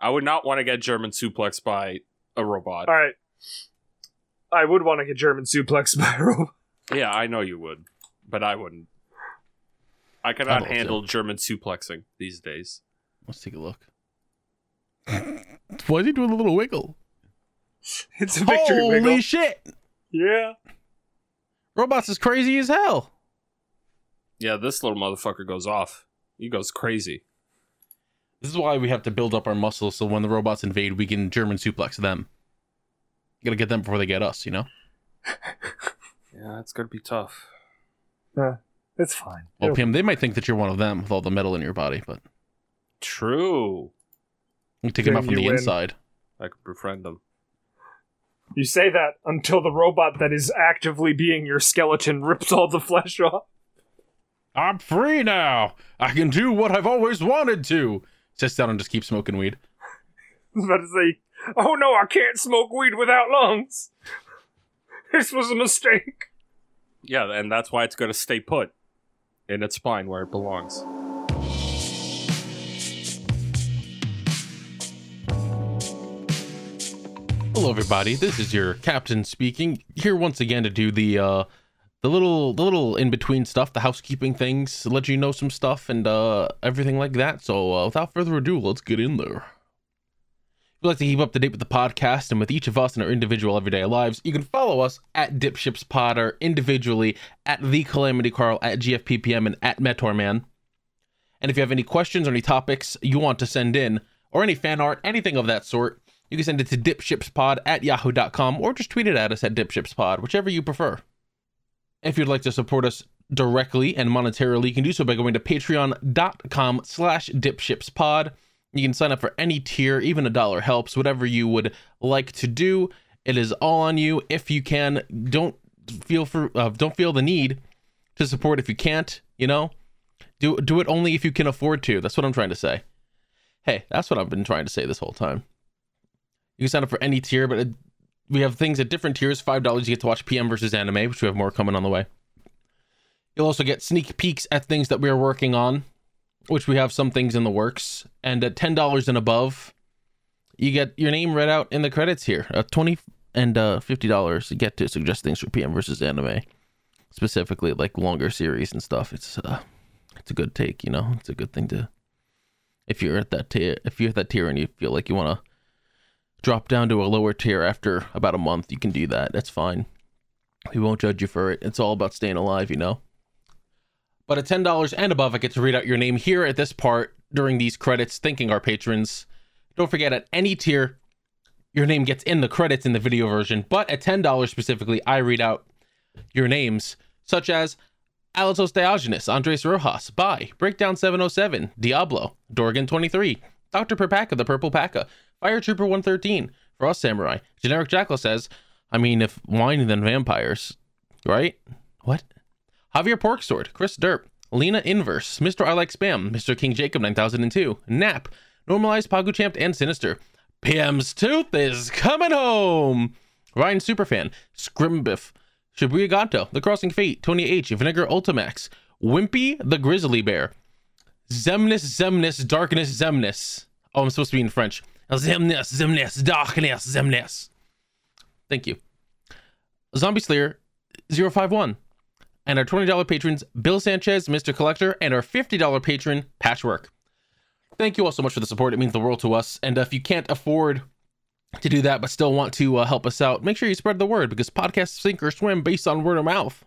I would not want to get German suplexed by a robot. all right i would want to get german suplex by a robot Yeah, I know you would, but I wouldn't. I cannot also. handle German suplexing these days. Let's take a look. Why is he doing a little wiggle? it's a victory Holy wiggle shit! yeah Robots is crazy as hell. Yeah, this little motherfucker goes off. He goes crazy. This is why we have to build up our muscles so when the robots invade, we can German suplex them. gotta get them before they get us, you know? Yeah, it's gonna be tough. Yeah, it's fine Well, It'll- Pim, they might think that you're one of them with all the metal in your body, but True. we take them out from the win. inside. I could befriend him. You say that until the robot that is actively being your skeleton rips all the flesh off. I'm free now. I can do what I've always wanted to. Sits down and just keeps smoking weed. I was about to say, oh no, I can't smoke weed without lungs. This was a mistake. Yeah, and that's why it's gonna stay put in its spine where it belongs. Hello, everybody. This is your captain speaking. Here once again to do the uh, the little the little in between stuff, the housekeeping things, let you know some stuff and uh, everything like that. So, uh, without further ado, let's get in there. If you'd like to keep up to date with the podcast and with each of us in our individual everyday lives, you can follow us at DipshipsPod or individually at The Calamity Carl, at GFPPM, and at Metorman. And if you have any questions or any topics you want to send in, or any fan art, anything of that sort, you can send it to dipshipspod at yahoo.com or just tweet it at us at dipshipspod, whichever you prefer. If you'd like to support us directly and monetarily, you can do so by going to patreon.com slash dipshipspod. You can sign up for any tier, even a dollar helps, whatever you would like to do. It is all on you. If you can, don't feel for uh, don't feel the need to support if you can't, you know? Do do it only if you can afford to. That's what I'm trying to say. Hey, that's what I've been trying to say this whole time. You can sign up for any tier, but it, we have things at different tiers. Five dollars, you get to watch PM versus anime, which we have more coming on the way. You'll also get sneak peeks at things that we are working on, which we have some things in the works. And at ten dollars and above, you get your name read out in the credits here. Uh, Twenty and uh, fifty dollars, you get to suggest things for PM versus anime, specifically like longer series and stuff. It's uh, it's a good take, you know. It's a good thing to if you're at that tier. If you're at that tier and you feel like you want to drop down to a lower tier after about a month, you can do that. That's fine. We won't judge you for it. It's all about staying alive, you know. But at ten dollars and above, I get to read out your name here at this part during these credits, thanking our patrons. Don't forget, at any tier, your name gets in the credits in the video version. But at ten dollars specifically, I read out your names, such as Alatos Diogenes, Andres Rojas, Bai, Breakdown 707, Diablo, Dorgan 23, Dr. Perpaka, the Purple Paka, Fire Trooper 113, Frost Samurai, Generic Jackal says, I mean, if wine then vampires, right? What? Javier Porksword, Chris Derp, Lena Inverse, Mr. I Like Spam, Mr. King Jacob 9002, Nap, Normalized Champ, and Sinister. PM's Tooth is coming home! Ryan Superfan, Scrimbiff, Shibuya Gato, The Crossing Fate, Tony H, Vinegar Ultimax, Wimpy the Grizzly Bear, Zemnis Zemnis Darkness Zemnis. Oh, I'm supposed to be in French. Zemnis Zemnis Darkness Zemnis. Thank you. Zombie Slayer 051. And our $20 patrons, Bill Sanchez, Mr. Collector, and our $50 patron, Patchwork. Thank you all so much for the support. It means the world to us. And if you can't afford to do that, but still want to uh, help us out, make sure you spread the word because podcasts sink or swim based on word of mouth.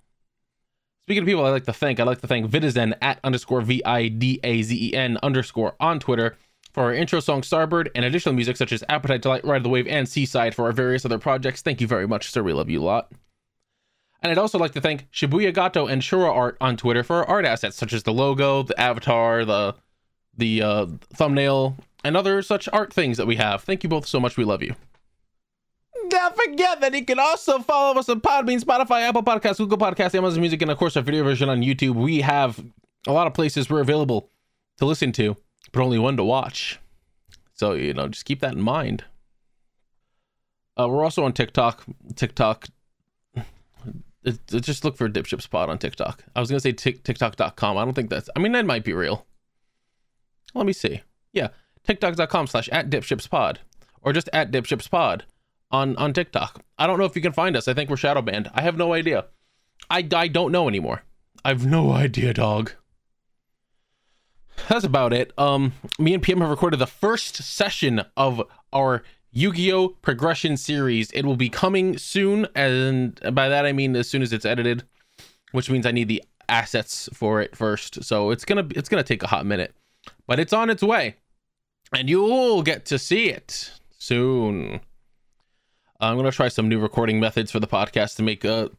Speaking of people I'd like to thank, I'd like to thank Vidazen at underscore V I D A Z E N underscore on Twitter for our intro song Starbird and additional music such as Appetite Delight, Ride of the Wave, and Seaside for our various other projects. Thank you very much, sir. We love you a lot. And I'd also like to thank Shibuya Gato and Shura Art on Twitter for our art assets such as the logo, the avatar, the the uh, thumbnail, and other such art things that we have. Thank you both so much. We love you. Don't forget that you can also follow us on Podbean, Spotify, Apple Podcasts, Google Podcasts, Amazon Music, and of course our video version on YouTube. We have a lot of places we're available to listen to, but only one to watch. So you know, just keep that in mind. Uh, we're also on TikTok. TikTok. Just look for DipshipsPod on TikTok. I was gonna say tic- TikTok.com. I don't think that's. I mean, that might be real. Let me see. Yeah, TikTok.com slash at DipshipsPod or just at DipshipsPod on on TikTok. I don't know if you can find us. I think we're shadow banned. I have no idea. I I don't know anymore. I've no idea, dog. That's about it. Um, me and PM have recorded the first session of our Yu-Gi-Oh progression series. It will be coming soon, and by that I mean as soon as it's edited, which means I need the assets for it first. So it's gonna it's gonna take a hot minute, but it's on its way, and you'll get to see it soon. I'm going to try some new recording methods for the podcast to make uh,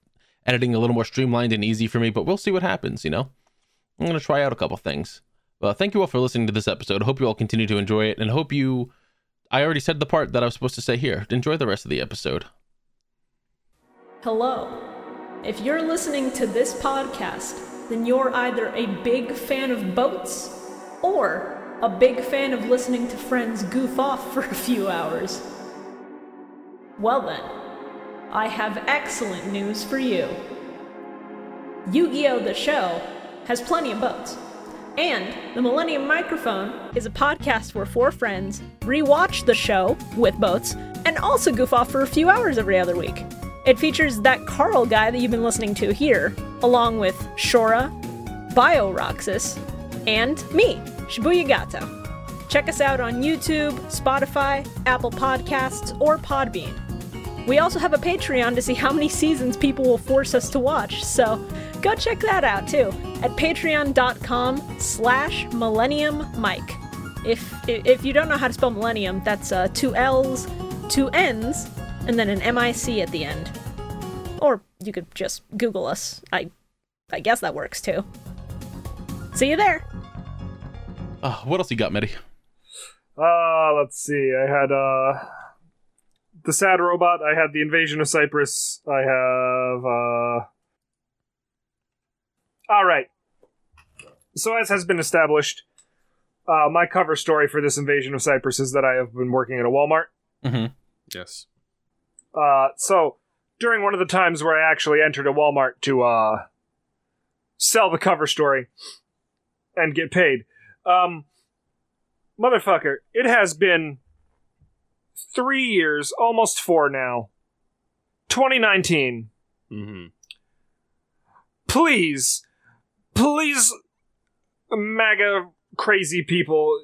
editing a little more streamlined and easy for me, but we'll see what happens, you know? I'm going to try out a couple things. Well, thank you all for listening to this episode. I hope you all continue to enjoy it, and hope you. I already said the part that I was supposed to say here. Enjoy the rest of the episode. Hello. If you're listening to this podcast, then you're either a big fan of boats or a big fan of listening to friends goof off for a few hours. Well then, I have excellent news for you. Yu Gi Oh! The Show has plenty of boats. And the Millennium Microphone is a podcast where four friends rewatch the show with boats and also goof off for a few hours every other week. It features that Carl guy that you've been listening to here, along with Shora, BioRoxas, and me, Shibuya Gato. Check us out on YouTube, Spotify, Apple Podcasts, or Podbean. We also have a Patreon to see how many seasons people will force us to watch, so go check that out too at patreon.com slash millennium mic. If, if you don't know how to spell millennium, that's uh, two L's, two N's, and then an M-I-C at the end. Or you could just Google us. I, I guess that works too. See you there. Uh, what else you got, Medi? Uh, let's see. I had, uh, the sad robot. I had the invasion of Cyprus. I have uh All right. So as has been established, uh, my cover story for this invasion of Cyprus is that I have been working at a Walmart. Mm-hmm. Yes. Uh, so during one of the times where I actually entered a Walmart to uh, sell the cover story and get paid, um, motherfucker, it has been three years, almost four now. 2019. Mm-hmm. Please, please, MAGA crazy people,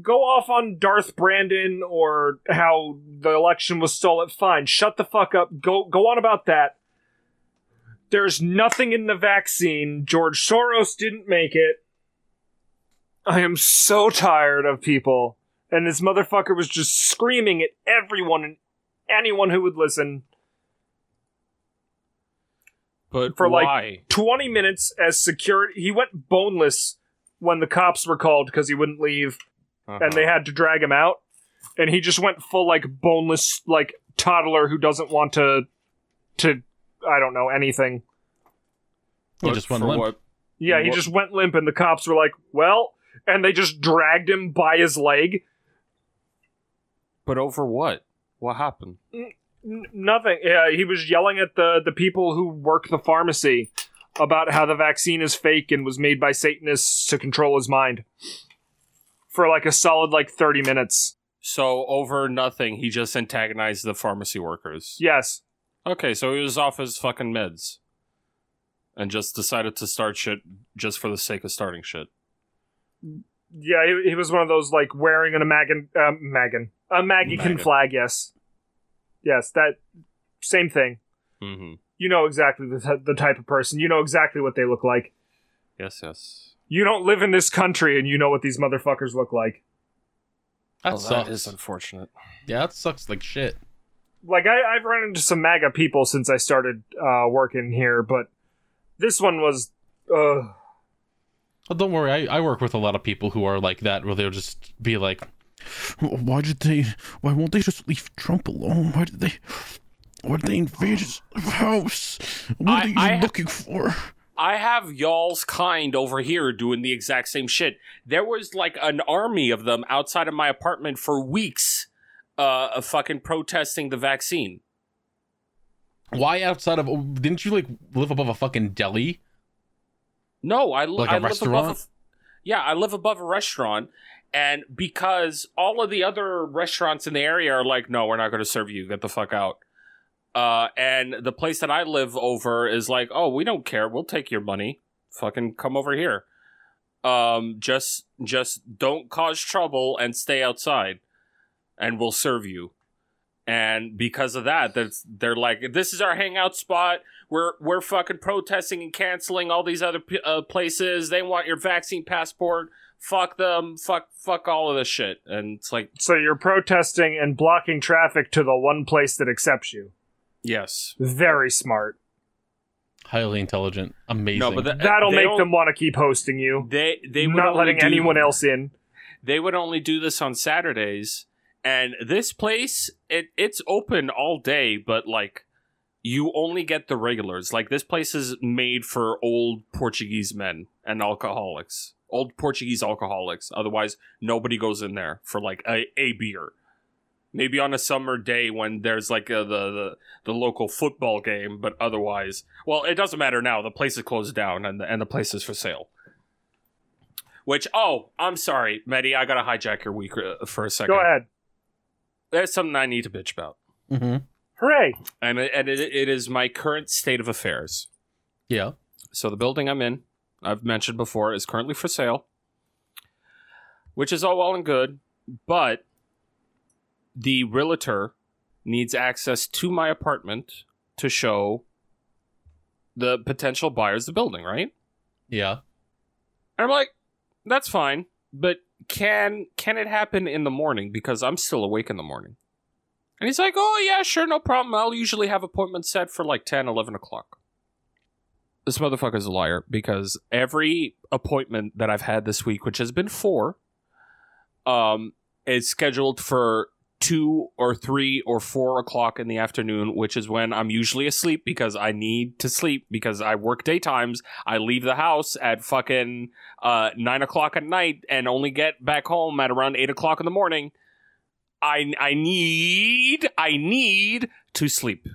go off on Darth Brandon or how the election was stolen. Fine, shut the fuck up. Go go on about that. There's nothing in the vaccine. George Soros didn't make it. I am so tired of people. And this motherfucker was just screaming at everyone and anyone who would listen. But For, like, 20 minutes as security he went boneless when the cops were called because he wouldn't leave. And they Uh-huh. had to drag him out. And he just went full like boneless like toddler who doesn't want to to i don't know anything. You But just went limp. what? Yeah, he Wha- just went limp, and the cops were like, "Well," and they just dragged him by his leg. But over what? What happened? N- nothing. Yeah, he was yelling at the the people who work the pharmacy about how the vaccine is fake and was made by Satanists to control his mind for like a solid like thirty minutes. So over nothing, he just antagonized the pharmacy workers. Yes. Okay, so he was off his fucking meds. And just decided to start shit just for the sake of starting shit. Yeah, he, he was one of those like wearing an Magan, uh, Magan, a Maggie Magan. flag. Yes, yes, that same thing. Mm-hmm. You know exactly the, t- the type of person. You know exactly what they look like. Yes, yes. You don't live in this country, and you know what these motherfuckers look like. That Well, sucks. that is unfortunate. yeah, that sucks like shit. Like I, I've run into some MAGA people since I started uh, working here, but this one was. Uh, Well, don't worry, I, I work with a lot of people who are like that, where they'll just be like, "Why did they? Why won't they just leave Trump alone? Why did they? Why did they invade his house? What I- are you I- even looking for?" I have y'all's kind over here doing the exact same shit. There was like an army of them outside of my apartment for weeks, uh, of fucking protesting the vaccine. Why outside of? Didn't you like live above a fucking deli? No, I, Like I live above. A, yeah, I live above a restaurant, and because all of the other restaurants in the area are like, no, we're not going to serve you. Get the fuck out. Uh, and the place that I live over is like, oh, we don't care. We'll take your money. Fucking come over here. Um, just just don't cause trouble and stay outside, and we'll serve you. And because of that, that's they're like, this is our hangout spot we're we're fucking protesting and canceling all these other uh, places. They want your vaccine passport. Fuck them. Fuck fuck all of this shit. And it's like, so you're protesting and blocking traffic to the one place that accepts you. yes, Very smart. Highly intelligent, amazing. no, but that, That'll make them want to keep hosting you. They they would not letting do- anyone else in. They would only do this on Saturdays. And this place, it it's open all day, but like you only get the regulars. Like this place is made for old Portuguese men and alcoholics. Old Portuguese alcoholics. Otherwise, nobody goes in there for like a, a beer. Maybe on a summer day when there's like a, the, the the local football game, but otherwise, well, it doesn't matter now. The place is closed down and the, and the place is for sale. Which, oh, I'm sorry, Medi, I gotta hijack your week uh, for a second. Go ahead. There's something I need to bitch about, Mhm. Hooray! and and it, it is my current state of affairs. yeah, So the building I'm in, I've mentioned before, is currently for sale, which is all well and good, but the realtor needs access to my apartment to show the potential buyers the building, right? yeah. And I'm like, that's fine, but can can it happen in the morning because I'm still awake in the morning? And he's like, oh yeah, sure, no problem. I'll usually have appointments set for like 10, 11 o'clock. This motherfucker's a liar because every appointment that I've had this week, which has been four, um, is scheduled for two or three or four o'clock in the afternoon, which is when I'm usually asleep because I need to sleep because I work daytimes. I leave the house at fucking uh, nine o'clock at night and only get back home at around eight o'clock in the morning. I I need I need to sleep.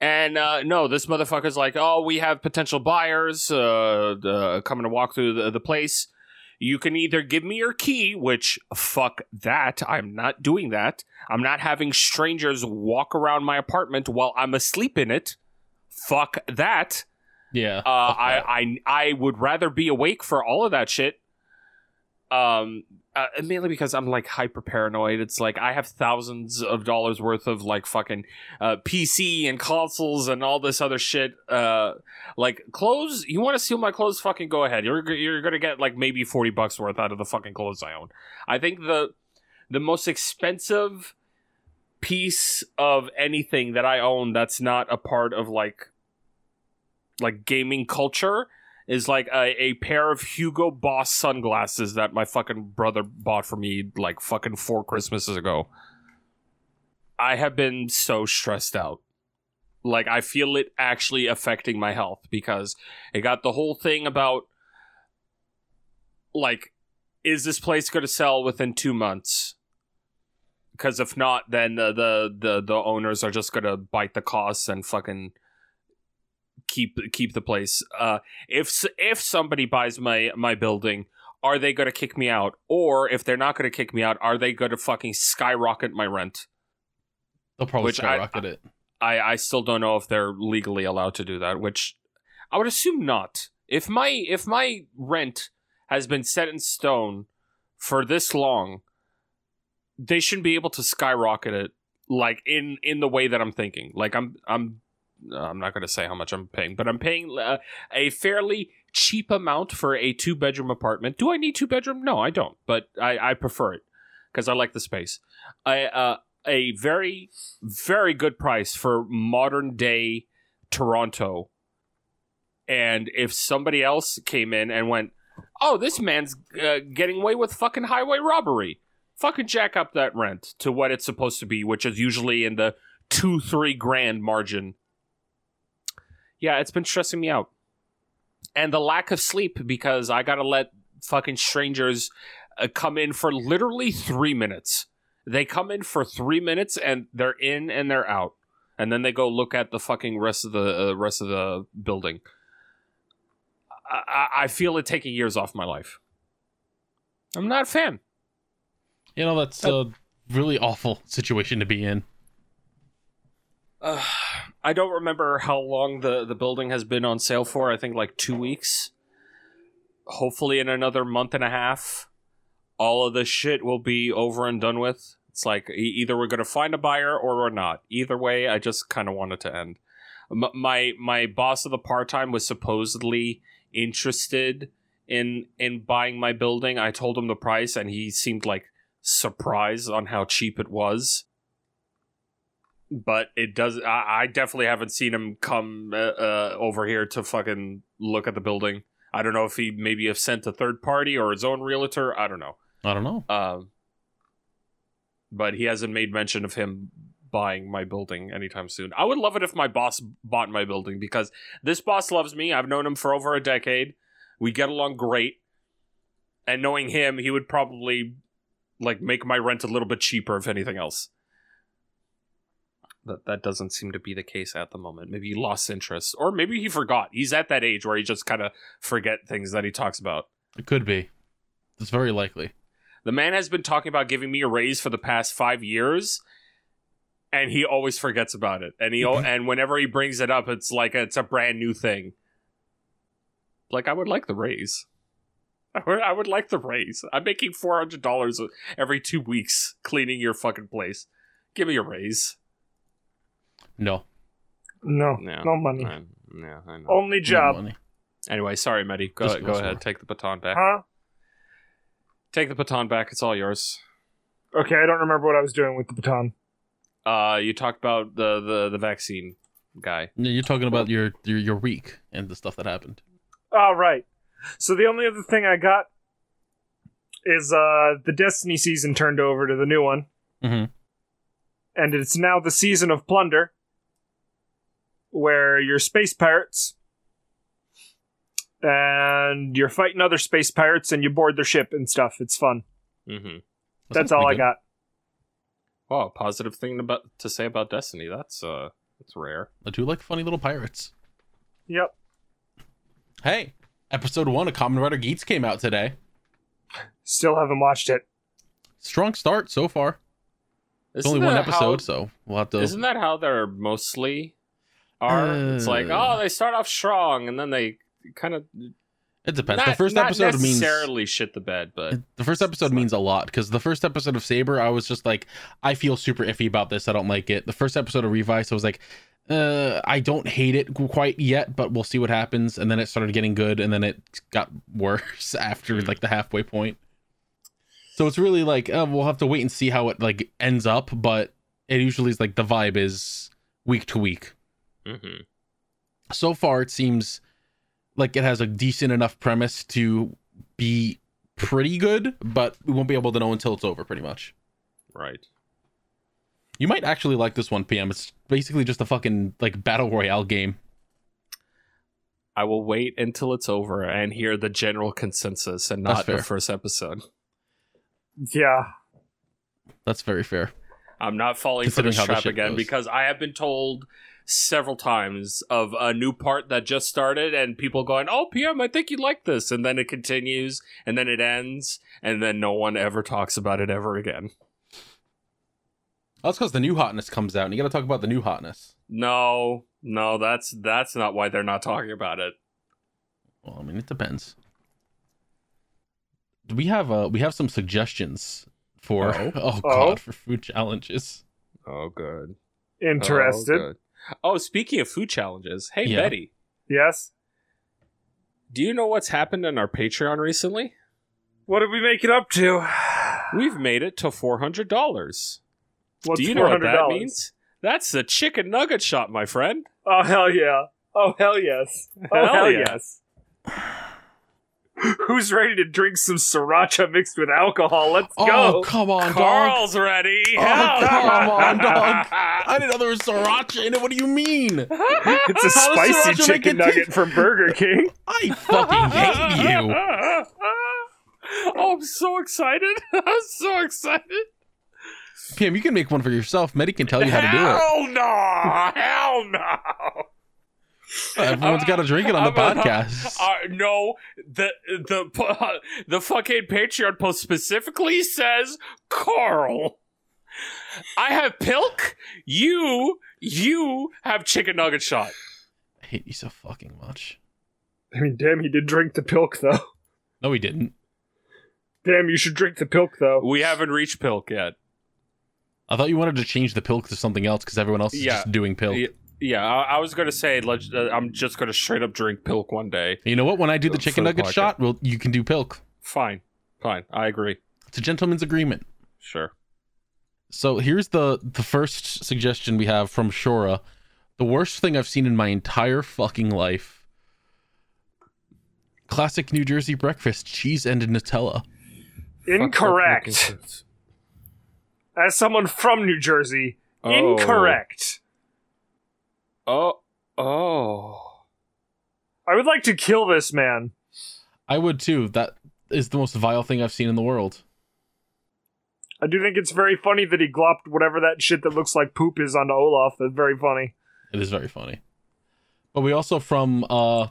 And uh, no, this motherfucker's like, oh, we have potential buyers uh, uh, coming to walk through the, the place. You can either give me your key, which fuck that. I'm not doing that. I'm not having strangers walk around my apartment while I'm asleep in it. Fuck that. Yeah. Uh, that. I, I I would rather be awake for all of that shit. Um, uh, mainly because I'm like hyper paranoid. It's like I have thousands of dollars worth of like fucking uh, PC and consoles and all this other shit. Uh, like clothes. You want to steal my clothes? Fucking go ahead. You're you're gonna get like maybe forty bucks worth out of the fucking clothes I own. I think the the most expensive piece of anything that I own that's not a part of like like gaming culture is like a, a pair of Hugo Boss sunglasses that my fucking brother bought for me like fucking four Christmases ago. I have been so stressed out. Like I feel it actually affecting my health because it got the whole thing about like is this place going to sell within 2 months? Cuz if not then the the the, the owners are just going to bite the costs and fucking keep keep the place. Uh if if somebody buys my my building are they going to kick me out? Or if they're not going to kick me out, are they going to fucking skyrocket my rent? They'll probably Which I- skyrocket it. I, I still don't know if they're legally allowed to do that, which I would assume not. If my if my rent has been set in stone for this long, they shouldn't be able to skyrocket it like in in the way that I'm thinking. Like I'm I'm I'm not going to say how much I'm paying, but I'm paying uh, a fairly cheap amount for a two bedroom apartment. Do I need two bedroom? No, I don't, but I I prefer it because I like the space. I uh a very very good price for modern day Toronto. And if somebody else came in and went, "Oh, this man's uh, getting away with fucking highway robbery," fucking jack up that rent to what it's supposed to be, which is usually in the two three grand margin. Yeah, it's been stressing me out, and the lack of sleep because I gotta let fucking strangers uh, come in for literally three minutes. They come in for three minutes and they're in and they're out, and then they go look at the fucking rest of the uh, rest of the building. I, I- I feel it taking years off my life. I'm not a fan. You know, that's a really awful situation to be in. Uh, I don't remember how long the, the building has been on sale for. I think like two weeks. Hopefully, in another month and a half, all of this shit will be over and done with. It's like either we're to find a buyer or we're not. Either way, I just kind of want it to end. My my boss of the part time was supposedly interested in in buying my building. I told him the price, and he seemed like surprised on how cheap it was but it does. I, I definitely haven't seen him come uh, uh, over here to fucking look at the building. I don't know if he maybe have sent a third party or his own realtor. I don't know. I don't know. Um, but he hasn't made mention of him buying my building anytime soon. I would love it if my boss bought my building because this boss loves me. I've known him for over a decade. We get along great. And knowing him, he would probably like make my rent a little bit cheaper if anything else. That that doesn't seem to be the case at the moment. Maybe he lost interest or maybe he forgot. He's at that age where he just kind of forget things that he talks about. It could be. It's very likely. The man has been talking about giving me a raise for the past five years, and he always forgets about it. And he and whenever he brings it up, it's like it's a brand new thing. Like I would like the raise. I would, I would like the raise. I'm making four hundred dollars every two weeks cleaning your fucking place. Give me a raise. No. No, Yeah. no money. I, yeah, I know. Only no job. money. Anyway, sorry, Medi. Go, Just go ahead. for- Take the baton back. Huh? Take the baton back. It's all yours. Okay, I don't remember what I was doing with the baton. Uh, you talked about the the the vaccine guy. Yeah, You're talking about your, your your week and the stuff that happened. All right. So the only other thing I got is uh the Destiny season turned over to the new one, Mm-hmm. and it's now the season of plunder, where you're space pirates, and you're fighting other space pirates, and you board their ship and stuff. It's fun. Mm-hmm. That's all I got. Wow, positive thing about to say about Destiny. That's uh, that's rare. I do like funny little pirates. Yep. Hey, episode one of Kamen Rider Geats came out today. Still haven't watched it. Strong start so far. It's Isn't only one that how- episode, so we'll have to. Isn't that how they're mostly are? it's like Uh. oh, they start off strong and then they kind of it depends. not, the first episode means necessarily shit the bed, but the first episode means a lot because the first episode of Saber, I was just like, I feel super iffy about this. I don't like it. The first episode of Revice, I was like, uh, I don't hate it quite yet, but we'll see what happens. And then it started getting good, and then it got worse after Hmm. like the halfway point. So it's really like uh, we'll have to wait and see how it like ends up, but it usually is like the vibe is week to week. Mhm. So far, it seems like it has a decent enough premise to be pretty good, but we won't be able to know until it's over, pretty much. right. You might actually like this one, PM. It's basically just a fucking like battle royale game. I will wait until it's over and hear the general consensus and not the first episode. Yeah. That's very fair. I'm not falling for Considering this trap again goes. because I have been told several times of a new part that just started and people going, "Oh, PM, I think you like this," and then it continues and then it ends and then no one ever talks about it ever again. That's because the new hotness comes out, and you got to talk about the new hotness. No, no, that's that's not why they're not talking about it. Well, I mean, it depends. We have uh we have some suggestions for Oh. oh, Oh. god for food challenges. Oh, good. Interested. Oh, good. Oh, speaking of food challenges, hey Yeah. Betty, Yes. do you know what's happened on our Patreon recently? What did we make it up to? We've made it to four hundred dollars. Do you know what that means? That's the chicken nugget shop, my friend. Oh hell yeah! Oh hell yes! Oh Hell hell, yeah. yes! Who's ready to drink some sriracha mixed with alcohol? Let's Oh go! come on, dog! Carl's ready. Oh, come on, dog. I didn't know there was sriracha in it. What do you mean? It's a How spicy chicken nugget from Burger King. I fucking hate you. oh, I'm so excited. I'm so excited. Pam, you can make one for yourself. Medi can tell you how to do it. Hell no. Hell no. It. Everyone's got to drink it on the I'm- podcast. Uh, no, the the the fucking Patreon post specifically says Carl. I have pilk. You you have chicken nugget shot. I hate you so fucking much. I mean, damn, he did drink the pilk though. No, he didn't. Damn, you should drink the pilk though. We haven't reached pilk yet. I thought you wanted to change the pilk to something else because everyone else is Yeah. just doing pilk. Yeah, Yeah, I, I was gonna say let's, uh, I'm just gonna straight up drink pilk one day. You know what? When I do the chicken nugget podcast. shot, well, you can do pilk. Fine, fine, I agree. It's a gentleman's agreement. Sure. So here's the the first suggestion we have from Shora. The worst thing I've seen in my entire fucking life. Classic New Jersey breakfast: cheese and Nutella. Incorrect. As someone from New Jersey, Oh. incorrect. Oh, oh. I would like to kill this man. I would too. That is the most vile thing I've seen in the world. I do think it's very funny that he glopped whatever that shit that looks like poop is onto Olaf. That's very funny. It is very funny. But we also from uh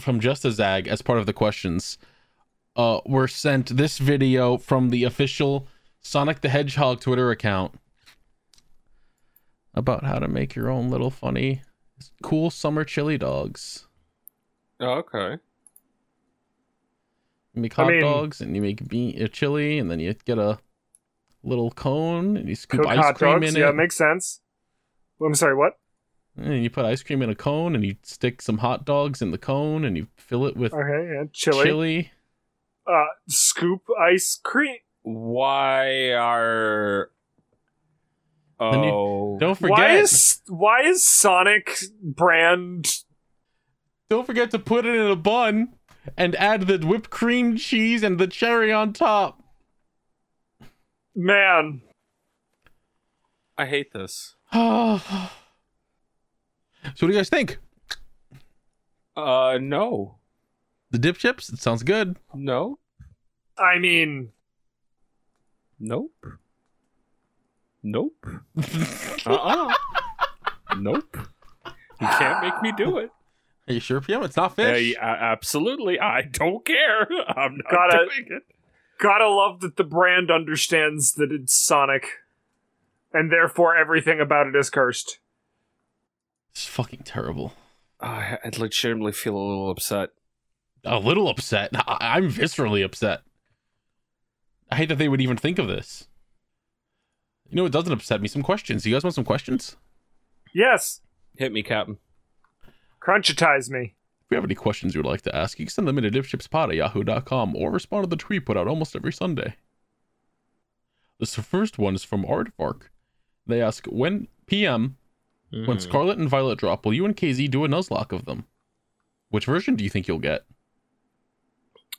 from Just a Zag as part of the questions uh were sent this video from the official Sonic the Hedgehog Twitter account about how to make your own little funny cool summer chili dogs. Okay. You make I hot mean- dogs and you make bean uh, chili and then you get a little cone and you scoop ice cream dogs. in Yeah, it. makes sense. I'm sorry, what? and you put ice cream in a cone and you stick some hot dogs in the cone and you fill it with Okay, yeah, chili. chili. Uh, scoop ice cream. Why are? Then you- Oh, Don't forget. Why is why is Sonic brand? Don't forget to put it in a bun and add the whipped cream cheese and the cherry on top. Man, I hate this. so what do you guys think? Uh, no, The dip chips? It sounds good. no, I mean, nope, nope, uh-uh, nope. You can't make me do it. Are you sure, PM? It's not Yeah, fish. yeah, absolutely. I don't care. I'm not Gotta- doing it. gotta love that the brand understands that it's Sonic, and therefore everything about it is cursed. It's fucking terrible. I I legitimately feel a little upset. A little upset. I- I'm viscerally upset. I hate that they would even think of this. You know, it doesn't upset me. Some questions. You guys want some questions? Yes, Hit me, Captain. crunchitize me. If you have any questions you would like to ask, you can send them in to dipshipspod at yahoo.com or respond to the tweet put out almost every Sunday. This first one is from Aardvark. They ask, when PM, when Scarlet and Violet drop, will you and Casey do a Nuzlocke of them? Which version do you think you'll get?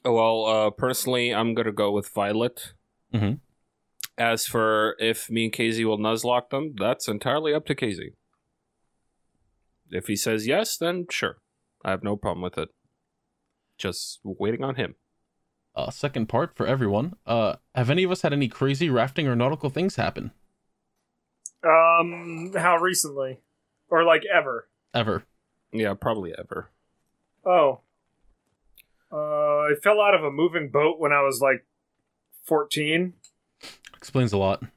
Well, uh, personally, I'm gonna go with Violet, Mhm. As for if me and Casey will nuzlocke them, that's entirely up to Casey. If he says yes, then sure. I have no problem with it. Just waiting on him. Uh, second part for everyone. Uh, have any of us had any crazy rafting or nautical things happen Um, how recently, or like ever? ever? Yeah, probably ever. Oh, uh, I fell out of a moving boat when I was like fourteen. Explains a lot. It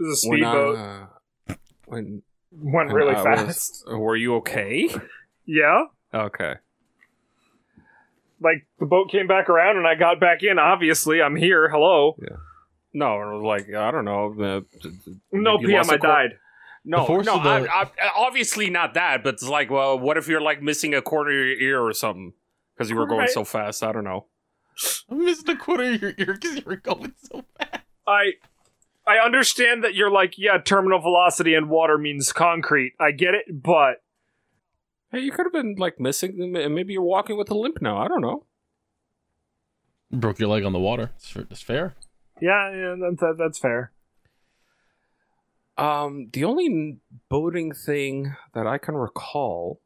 was a When, speedboat. uh, when Went really I fast. was- were you okay? Yeah, Okay. like the boat came back around and I got back in. Obviously, I'm here. Hello. Yeah. No, it was like I don't know. Uh, No PM, I I a quar- died. No, no, the- I, I, obviously not that. But it's like, well, what if you're like missing a quarter of your ear or something because you were going Right. so fast? I don't know. I missed a quarter of your ear because you were going so fast. I I understand that you're like, yeah, terminal velocity and water means concrete. I get it, but Hey, you could have been like missing, and maybe you're walking with a limp now. I don't know. Broke your leg on the water. It's, fair- it's fair. yeah, yeah, that, that, that's fair. Um, the only boating thing that I can recall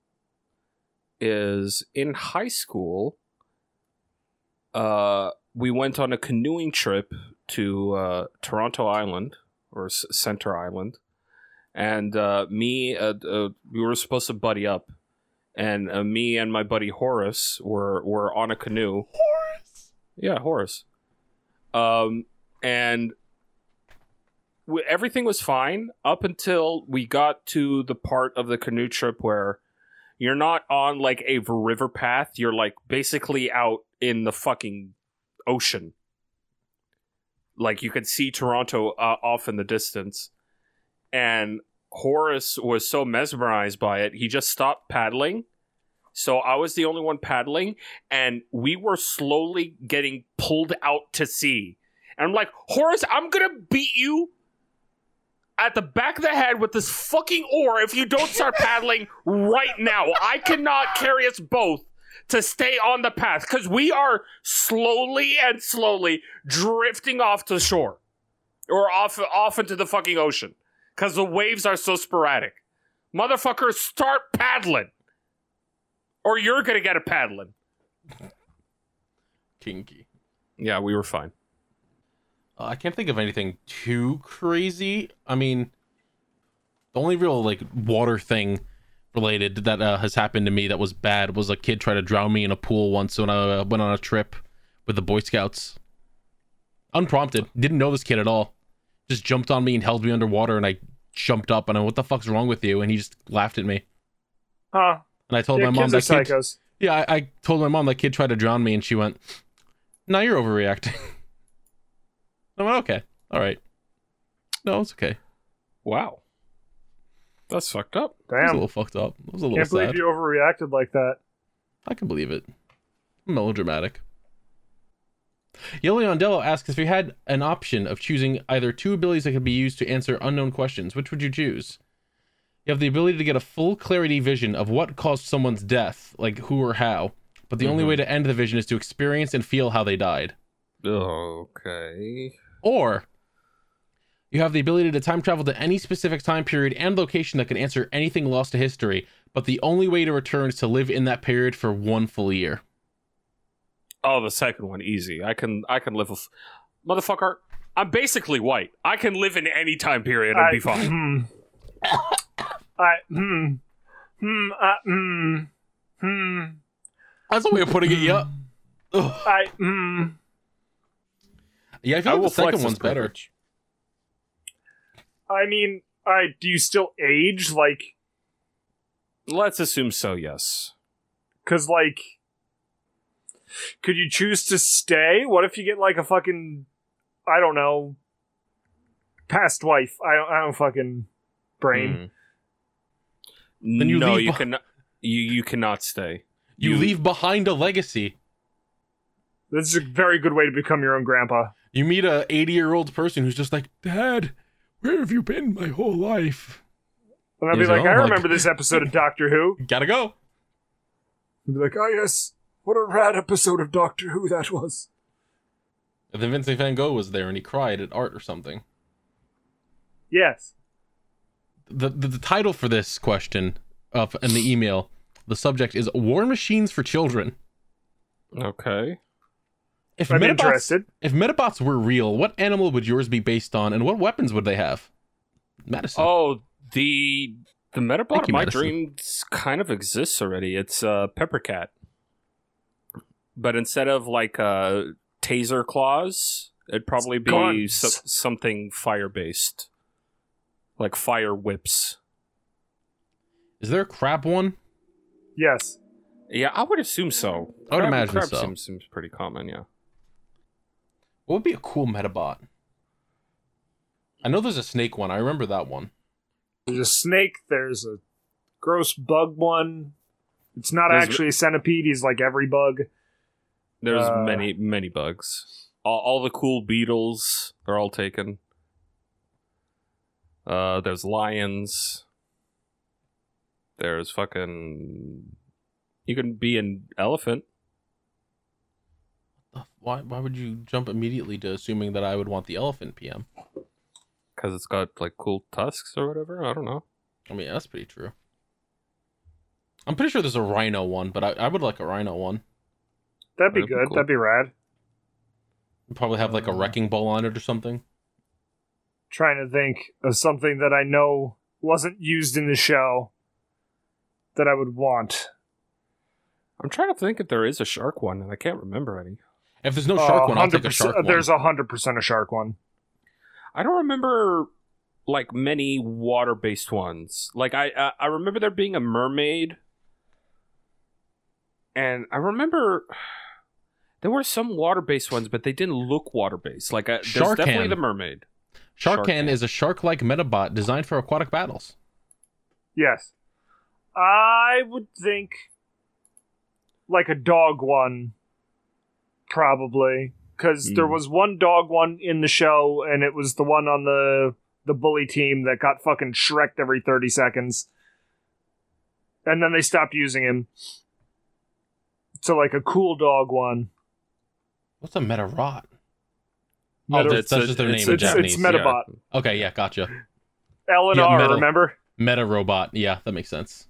is in high school. Uh, we went on a canoeing trip to uh, Toronto Island or S- Center Island, and uh, me, uh, uh, we were supposed to buddy up, and uh, me and my buddy Horace were were on a canoe. Horace. Yeah, Horace. Um, and w- everything was fine up until we got to the part of the canoe trip where you're not on like a river path. You're like basically out in the fucking ocean. Like you could see Toronto uh, off in the distance. And Horace was so mesmerized by it, he just stopped paddling. So I was the only one paddling, and we were slowly getting pulled out to sea. And I'm like, Horace, I'm gonna beat you at the back of the head with this fucking oar if you don't start paddling right now. I cannot carry us both to stay on the path because we are slowly and slowly drifting off to shore or off off into the fucking ocean because the waves are so sporadic. Motherfuckers, start paddling, or you're gonna get a paddling. Kinky. Yeah, we were fine. Uh, I can't think of anything too crazy. I mean, the only real like water thing related that uh, has happened to me that was bad was a kid tried to drown me in a pool once when I uh, went on a trip with the Boy Scouts. Unprompted, didn't know this kid at all. Just jumped on me and held me underwater, and I jumped up and I, went, what the fuck's wrong with you? And he just laughed at me. Huh? And I told yeah, my mom that kid. psychos. Yeah, I, I told my mom that kid tried to drown me, and she went, "Now you're overreacting." I went, "Okay, all right." No, it's okay. Wow, that's fucked up. It was a little fucked up. It was a little can't believe you overreacted like that. I can believe it. Melodramatic. Yellow Yondello asks if you had an option of choosing either two abilities that could be used to answer unknown questions, which would you choose? You have the ability to get a full clarity vision of what caused someone's death, like who or how, but the only Mhm. way to end the vision is to experience and feel how they died. Okay. Or you have the ability to time travel to any specific time period and location that can answer anything lost to history, but the only way to return is to live in that period for one full year. Oh, the second one, easy. I can, I can live with, motherfucker. I'm basically white. I can live in any time period and I, be fine. Hmm. I hmm hmm uh, hmm hmm That's a way of putting it, yeah. I hmm. Yeah, I feel I like the second one's better. privilege. I mean, I do you still age like? Let's assume so. Yes. Because like, could you choose to stay? What if you get like a fucking, I don't know, past wife? I don't, I don't fucking brain. Mm. Then you no, leave you beh- cannot. You you cannot stay. You, leave behind a legacy. This is a very good way to become your own grandpa. You meet a 80 year old person who's just like, Dad, where have you been my whole life? And I'll be like, all I like- remember this episode of Doctor Who. Gotta go. You'd be like, oh yes, what a rad episode of Doctor Who that was. And then Vincent Van Gogh was there and he cried at art or something. Yes. The the, the title for this question uh, in the email, the subject is War Machines for Children. Okay. If I'm Medabots, interested. if Medabots were real, what animal would yours be based on and what weapons would they have? Madison. Oh, the the Medabot Thank of my Madison. dreams kind of exists already. It's a uh, Peppercat, but instead of like uh, taser claws, it'd probably be so- something fire based, like fire whips. Is there a crab one? Yes. Yeah, I would assume so. I would Crab- imagine crab so. Seems, seems pretty common. Yeah. What would be a cool Medabot? I know there's a snake one. I remember that one. There's a snake. There's a gross bug one. It's not There's- actually a centipede. He's like every bug. There's Uh, many many bugs. All, all the cool beetles are all taken. Uh, there's lions. There's fucking. You can be an elephant. Why why would you jump immediately to assuming that I would want the elephant PM? because it's got like cool tusks or whatever. I don't know. I mean, that's pretty true. I'm pretty sure there's a rhino one, but I, I would like a rhino one. That'd be That'd be good. cool. That'd be rad. Probably have like a Uh, wrecking ball on it or something. Trying to think of something that I know wasn't used in the show that I would want. I'm trying to think if there is a shark one, and I can't remember any. If there's no shark Uh, one, I'll take a shark one. There's a hundred percent a shark one. I don't remember like many water-based ones. Like I, I, I remember there being a mermaid, and I remember there were some water-based ones, but they didn't look water-based. Like uh, there's Sharkan. definitely the mermaid. Sharkan Sharkan. is a shark-like Medabot designed for aquatic battles. Yes. I would think like a dog one, probably. Because there Hmm. was one dog one in the show, and it was the one on the the bully team that got fucking shreked every 30 seconds. And then they stopped using him. So, like a cool dog one. What's a Medarot? Meta- Oh, that's, that's just their name it's- in it's- Japanese. it's Medabot. Okay, yeah, gotcha. L and Yeah, R, metal. remember? Meta robot. Yeah, that makes sense.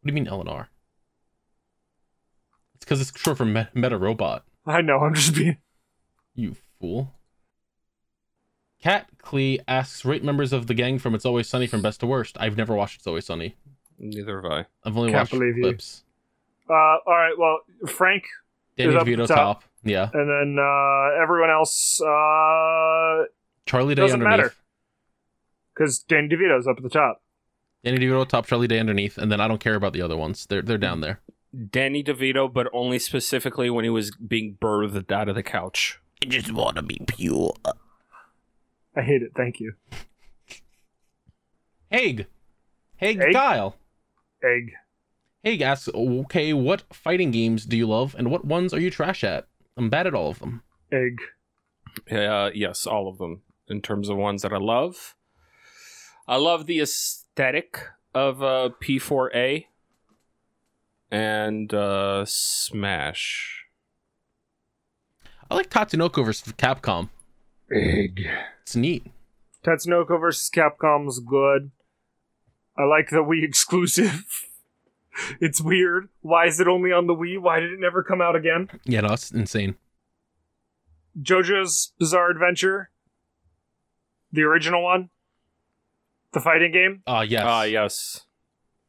What do you mean LNR? It's because it's short for me- Meta Robot. I know, I'm just being. You fool. Cat Clee asks, rate members of the gang from It's Always Sunny from best to worst. I've never watched It's Always Sunny. Neither have I. I've only Can't watched believe you. clips. Uh, alright, well, Frank, Danny Is DeVito the top. top. Yeah. and then uh, everyone else, uh, Charlie Day Doesn't underneath. matter. because Danny DeVito's up at the top. Danny DeVito top, Charlie Day underneath, and then I don't care about the other ones. They're they're down there. Danny DeVito, but only specifically when he was being birthed out of the couch. I just want to be pure. I hate it. Thank you. Haig. Haig Haig? Kyle. Egg. Haig asks, okay, what fighting games do you love, and what ones are you trash at? I'm bad at all of them. Egg. Uh, yes, all of them. In terms of ones that I love, I love the aesthetic of uh, P4A and uh, Smash. I like Tatsunoko versus Capcom. Egg. It's neat. Tatsunoko versus Capcom was good. I like the Wii exclusive. it's weird. Why is it only on the Wii? Why did it never come out again? Yeah, no, that's insane. JoJo's Bizarre Adventure, the original one, the fighting game. Ah, yes. Ah, yes.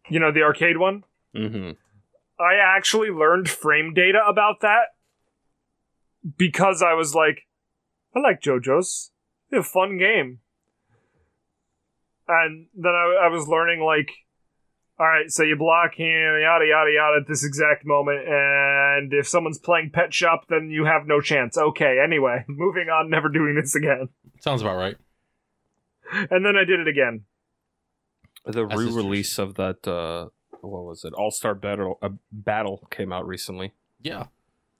You know the arcade one. Mm-hmm. I actually learned frame data about that because I was like, I like JoJo's. It's a fun game. And then I, I was learning like, all right, so you block him, yada yada yada, at this exact moment, and if someone's playing Pet Shop, then you have no chance. Okay, anyway, moving on, never doing this again. Sounds about right. And then I did it again. The re-release of that, uh, what was it? All Star Battle uh, Battle came out recently. Yeah.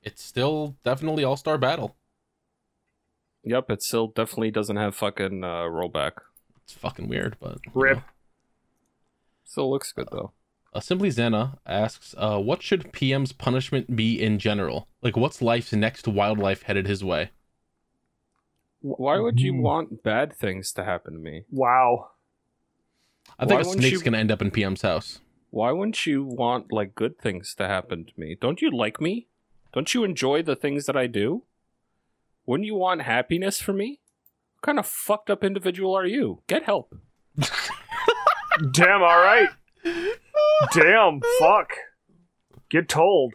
It's still definitely All Star Battle. Yep, it still definitely doesn't have fucking uh, rollback. It's fucking weird, but. Rip. know. Still looks good though. Assembly Simply Xana asks, uh, what should PM's punishment be in general? Like, what's life's next wildlife headed his way? Why would you Mm. want bad things to happen to me? Wow. I think Why a snake's you- gonna end up in PM's house. Why wouldn't you want like good things to happen to me? Don't you like me? Don't you enjoy the things that I do? Wouldn't you want happiness for me? What kind of fucked up individual are you? Get help. Damn, alright. Damn, fuck. Get told.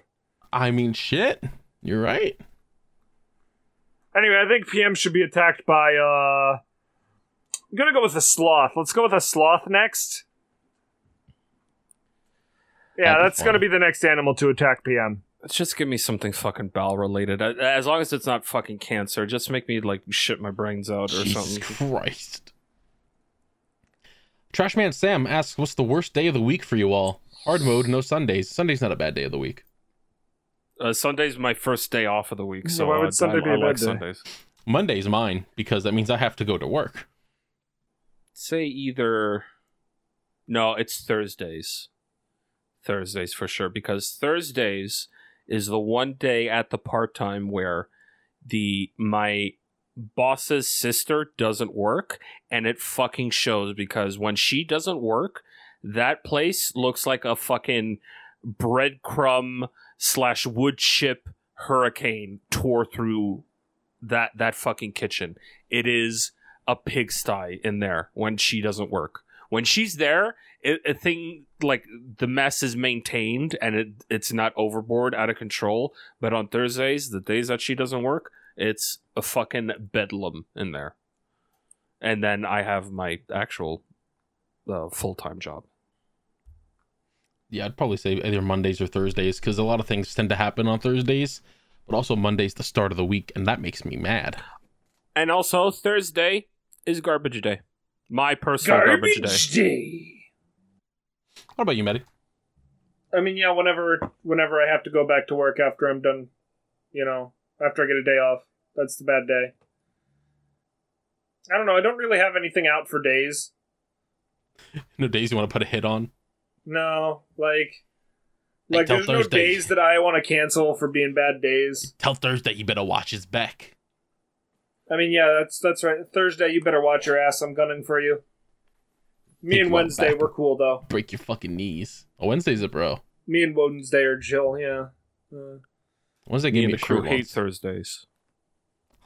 I mean, shit. You're right. Anyway, I think PM should be attacked by, uh. I'm gonna go with a sloth. Let's go with a sloth next. Yeah, that's gonna be the next animal to attack PM. Let's just give me something fucking bowel related. As long as it's not fucking cancer, just make me like shit my brains out or Jesus something. Christ. Trashman Sam asks, "What's the worst day of the week for you all?" Hard mode, no Sundays. Sunday's not a bad day of the week. Uh, Sunday's my first day off of the week, so why would uh, Sunday I, be I a bad like day? Sundays. Monday's mine because that means I have to go to work. Say either. No, it's Thursdays. Thursdays for sure because Thursdays is the one day at the part time where the my boss's sister doesn't work and it fucking shows because when she doesn't work that place looks like a fucking breadcrumb slash wood chip hurricane tore through that that fucking kitchen. It is a pigsty in there when she doesn't work. When she's there it, a thing like the mess is maintained and it it's not overboard out of control but on thursdays the days that she doesn't work it's a fucking bedlam in there and then i have my actual uh, full-time job Yeah, I'd probably say either Mondays or Thursdays because a lot of things tend to happen on Thursdays, but also Monday's the start of the week, and that makes me mad. and also thursday is garbage day my personal garbage, day day. What about you, Maddie? I mean, yeah, whenever whenever I have to go back to work after I'm done, you know, after I get a day off, that's the bad day. I don't know. I don't really have anything out for days. No days you want to put a hit on? No, like, Like there's no days that I want to cancel for being bad days. Tell Thursday you better watch his back. I mean, yeah, that's that's right. Thursday, you better watch your ass. I'm gunning for you. Me and Wednesday, back. we're cool though. Break your fucking knees. Oh, Wednesday's a bro. Me and Wednesday are chill. Yeah. Uh, Wednesday me gave and me the crew shirt hate once. thursdays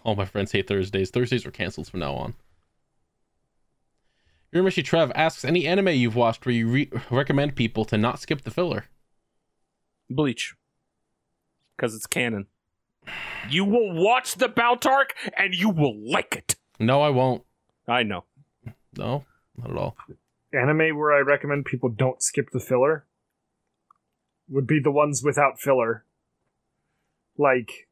All my friends hate Thursdays. Thursdays are canceled from now on. Yurimashi Trev asks any anime you've watched where you re- recommend people to not skip the filler. Bleach. Because it's canon. You will watch the Baltark and you will like it. No, I won't. I know. No, not at all. Anime where I recommend people don't skip the filler would be the ones without filler. Like,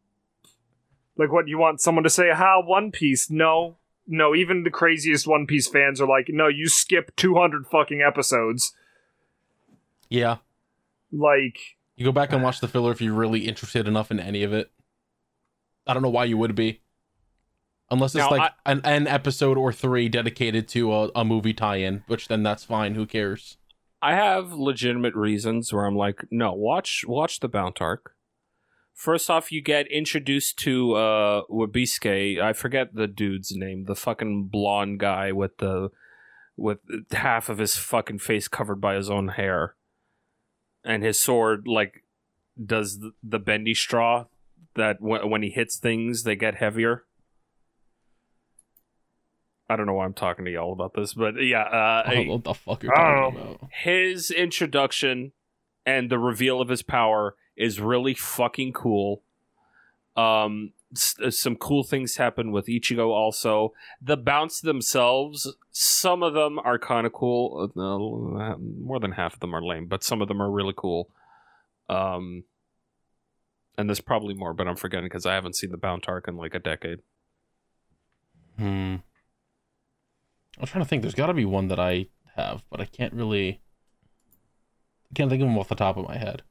like what you want someone to say? How One Piece? No, no. Even the craziest One Piece fans are like, no, you skip two hundred fucking episodes. Yeah, Like, you go back and watch the filler if you're really interested enough in any of it. I don't know why you would be, unless it's Now, like an, an episode or three dedicated to a, a movie tie-in, which then that's fine. Who cares? I have legitimate reasons where I'm like, no, watch watch the Baltark. First off, you get introduced to uh Wabisuke. I forget the dude's name, the fucking blonde guy with the with half of his fucking face covered by his own hair. And his sword like does the, the bendy straw that w- when he hits things they get heavier. I don't know why I'm talking to y'all about this, but yeah, uh, I don't know what the fuck you're I talking don't about. his introduction and the reveal of his power is really fucking cool. Um, s- uh, some cool things happen with Ichigo. Also, the Bounts themselves, some of them are kind of cool. Uh, more than half of them are lame, but some of them are really cool. Um, and there's probably more, but I'm forgetting because I haven't seen the Bount arc in like a decade. Hmm. I'm trying to think. There's got to be one that I have, but I can't really. I can't think of them off the top of my head.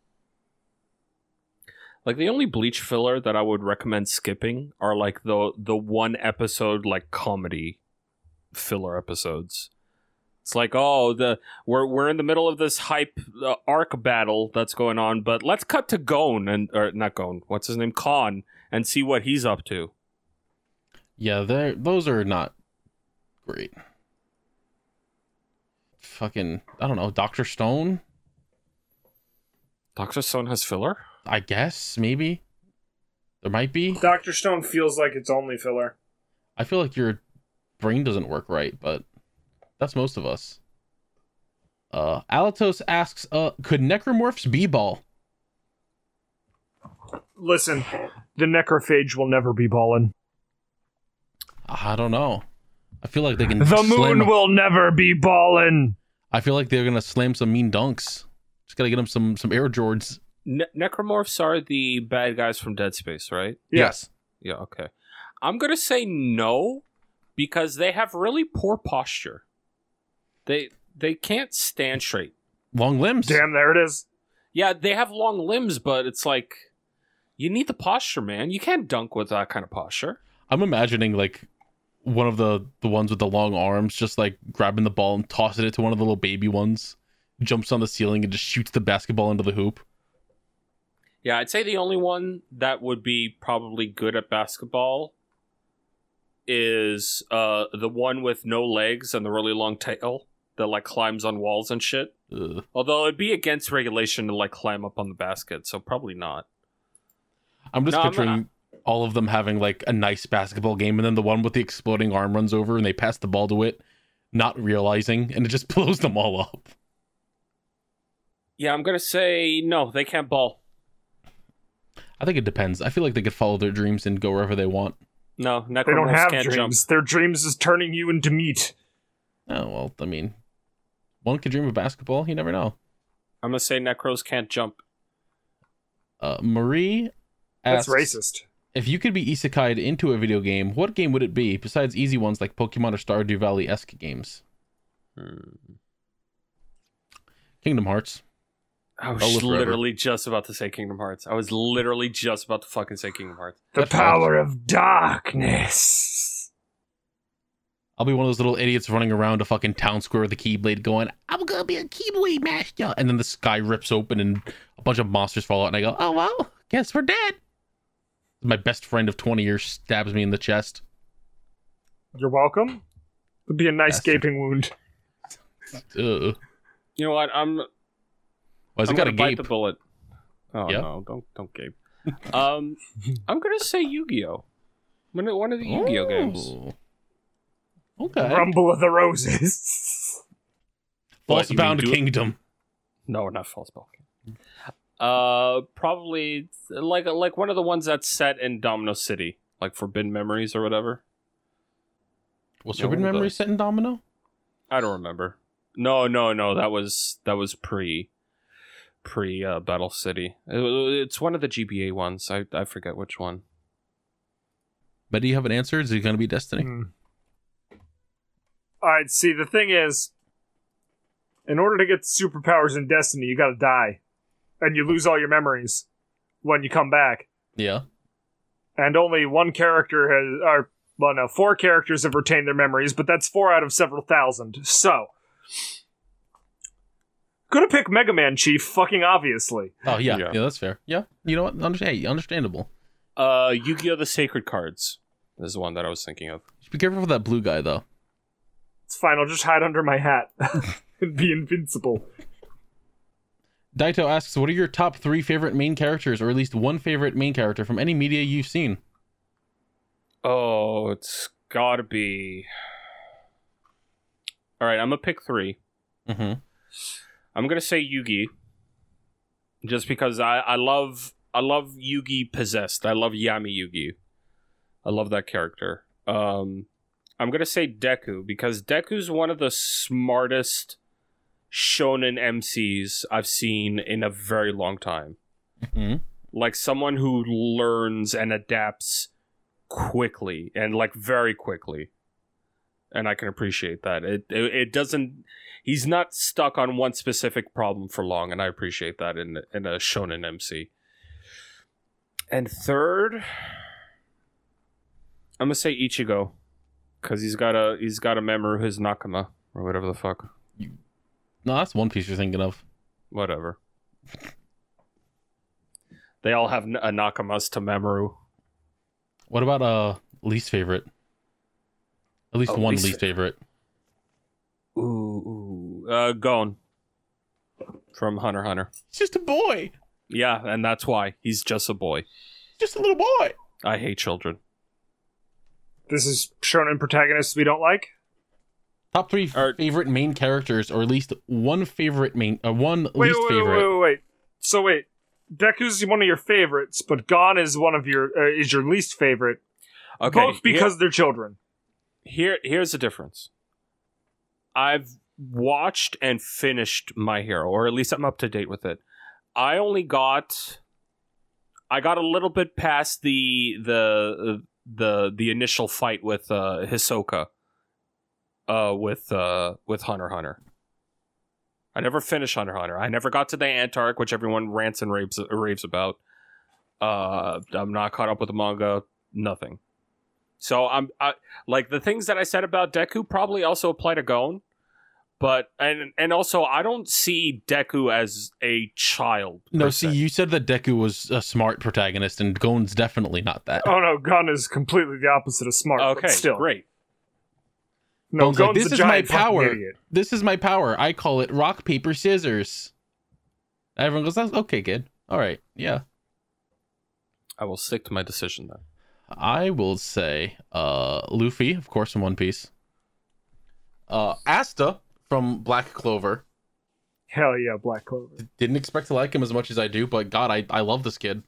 Like the only bleach filler that I would recommend skipping are like the the one episode like comedy filler episodes. It's like, oh, the we're we're in the middle of this hype uh, arc battle that's going on, but let's cut to Gon and or not Gon, what's his name, Kon, and see what he's up to. Yeah, they're those are not great. Fucking, I don't know, Doctor Stone. Doctor Stone has filler. I guess maybe there might be. Doctor Stone feels like it's only filler. I feel like your brain doesn't work right, but that's most of us. Uh, Alatos asks, uh, could necromorphs be ball? Listen, the necrophage will never be ballin'. I don't know. I feel like they can. The slam moon a- will never be ballin'. I feel like they're gonna slam some mean dunks. Just gotta get them some some air jords. Ne- necromorphs are the bad guys from Dead Space, right? Yes. Yeah. Okay. I'm gonna say no because they have really poor posture. They they can't stand straight. Long limbs. Damn, there it is. Yeah, they have long limbs, but it's like you need the posture, man. You can't dunk with that kind of posture. I'm imagining like one of the the ones with the long arms just like grabbing the ball and tossing it to one of the little baby ones. Jumps on the ceiling and just shoots the basketball into the hoop. Yeah, I'd say the only one that would be probably good at basketball is uh the one with no legs and the really long tail that like climbs on walls and shit. Ugh. Although it'd be against regulation to like climb up on the basket, so probably not. I'm just No, I'm picturing all of them having like a nice basketball game, and then the one with the exploding arm runs over and they pass the ball to it, not realizing, and it just blows them all up. Yeah, I'm gonna say no. They can't ball. I think it depends. I feel like they could follow their dreams and go wherever they want. No, necromorphs They don't have can't dreams. jump. Their dreams is turning you into meat. Oh well, I mean, one could dream of basketball. You never know. I'm gonna say necros can't jump. Uh, Marie That's racist. If you could be isekai'd into a video game, what game would it be besides easy ones like Pokemon or Stardew Valley esque games? Hmm. Kingdom Hearts. I was live literally just about to say Kingdom Hearts. I was literally just about to fucking say Kingdom Hearts. The That's power of darkness. I'll be one of those little idiots running around a fucking town square with a keyblade going, I'm gonna be a keyblade master. And then the sky rips open and a bunch of monsters fall out, and I go, oh well, guess we're dead. My best friend of 20 years stabs me in the chest. You're welcome. Would be a nice Yes. gaping wound. Ugh. You know what? I'm. Why's I'm it got gonna bite gape? the bullet. Oh Yeah? no! Don't don't gape. um, I'm gonna say Yu-Gi-Oh. One of, one of the Yu-Gi-Oh games. Okay. Rumble of the Roses. What, you mean Falsebound do- kingdom. No, not False Balkan. Uh, probably like like one of the ones that's set in Domino City, like Forbidden Memories or whatever. Was Forbidden one of Memory set in Domino? I don't remember. No, no, no. That was that was pre pre uh, Battle City. It- it's one of the GBA ones. I I forget which one. But do you have an answer? Is it going to be Destiny? Hmm. All right. See, the thing is, in order to get superpowers in Destiny, you got to die, and you lose all your memories when you come back. Yeah. And only one character has, or well, no, four characters have retained their memories, but that's four out of several thousand. So, gonna pick Mega Man Chief, fucking obviously. Oh yeah. Yeah. yeah, that's fair. Yeah, you know what? Under- hey, understandable. Uh, Yu-Gi-Oh! The Sacred Cards This is the one that I was thinking of. Be careful with that blue guy though. It's fine. I'll just hide under my hat and be invincible. Daito asks, "What are your top three favorite main characters, or at least one favorite main character from any media you've seen?" Oh, it's gotta be. All right, I'm gonna pick three. Mm-hmm. I'm gonna say Yugi, just because I I love I love Yugi possessed. I love Yami Yugi. I love that character. Um, I'm gonna say Deku because Deku's one of the smartest shonen MCs I've seen in a very long time. Mm-hmm. Like someone who learns and adapts quickly and like very quickly. And I can appreciate that. It, it it doesn't he's not stuck on one specific problem for long and I appreciate that in in a shonen MC. And third I'm going to say Ichigo cuz he's got a he's got a memory of his Nakama or whatever the fuck. No, that's one piece you're thinking of. Whatever. They all have n- a Nakamas to Memoru. What about uh least favorite? At least Oh, one least least favorite. Ooh, ooh. Uh, Gon from Hunter Hunter. He's just a boy. Yeah, and that's why he's just a boy. Just a little boy. I hate children. This is shonen protagonists we don't like. Top three Or- favorite main characters, or at least one favorite main, uh, one Wait, least wait, favorite. wait, wait, wait. So wait, Deku's one of your favorites, but Gon is one of your uh, is your least favorite. Okay, both because they're children. here here's the difference. I've watched and finished My Hero, or at least I'm up to date with it. I only got I got a little bit past the the the the initial fight with uh Hisoka uh with uh with Hunter Hunter. I never finished Hunter Hunter. I never got to the Ant arc, which everyone rants and raves raves about. Uh I'm not caught up with the manga, nothing. So I'm I, like the things that I said about Deku probably also apply to Gon, but and and also I don't see Deku as a child. No, per see, se. you said that Deku was a smart protagonist, and Gon's definitely not that. Oh no, Gon is completely the opposite of smart. but okay, still, great. No, Gon's like, "This is my power." This is my power. I call it rock paper scissors. Everyone goes, "That's okay, kid. All right, yeah." I will stick to my decision then. I will say uh Luffy, of course, in One Piece. Uh Asta from Black Clover. Hell yeah, Black Clover. Didn't expect to like him as much as I do, but God, I, I love this kid.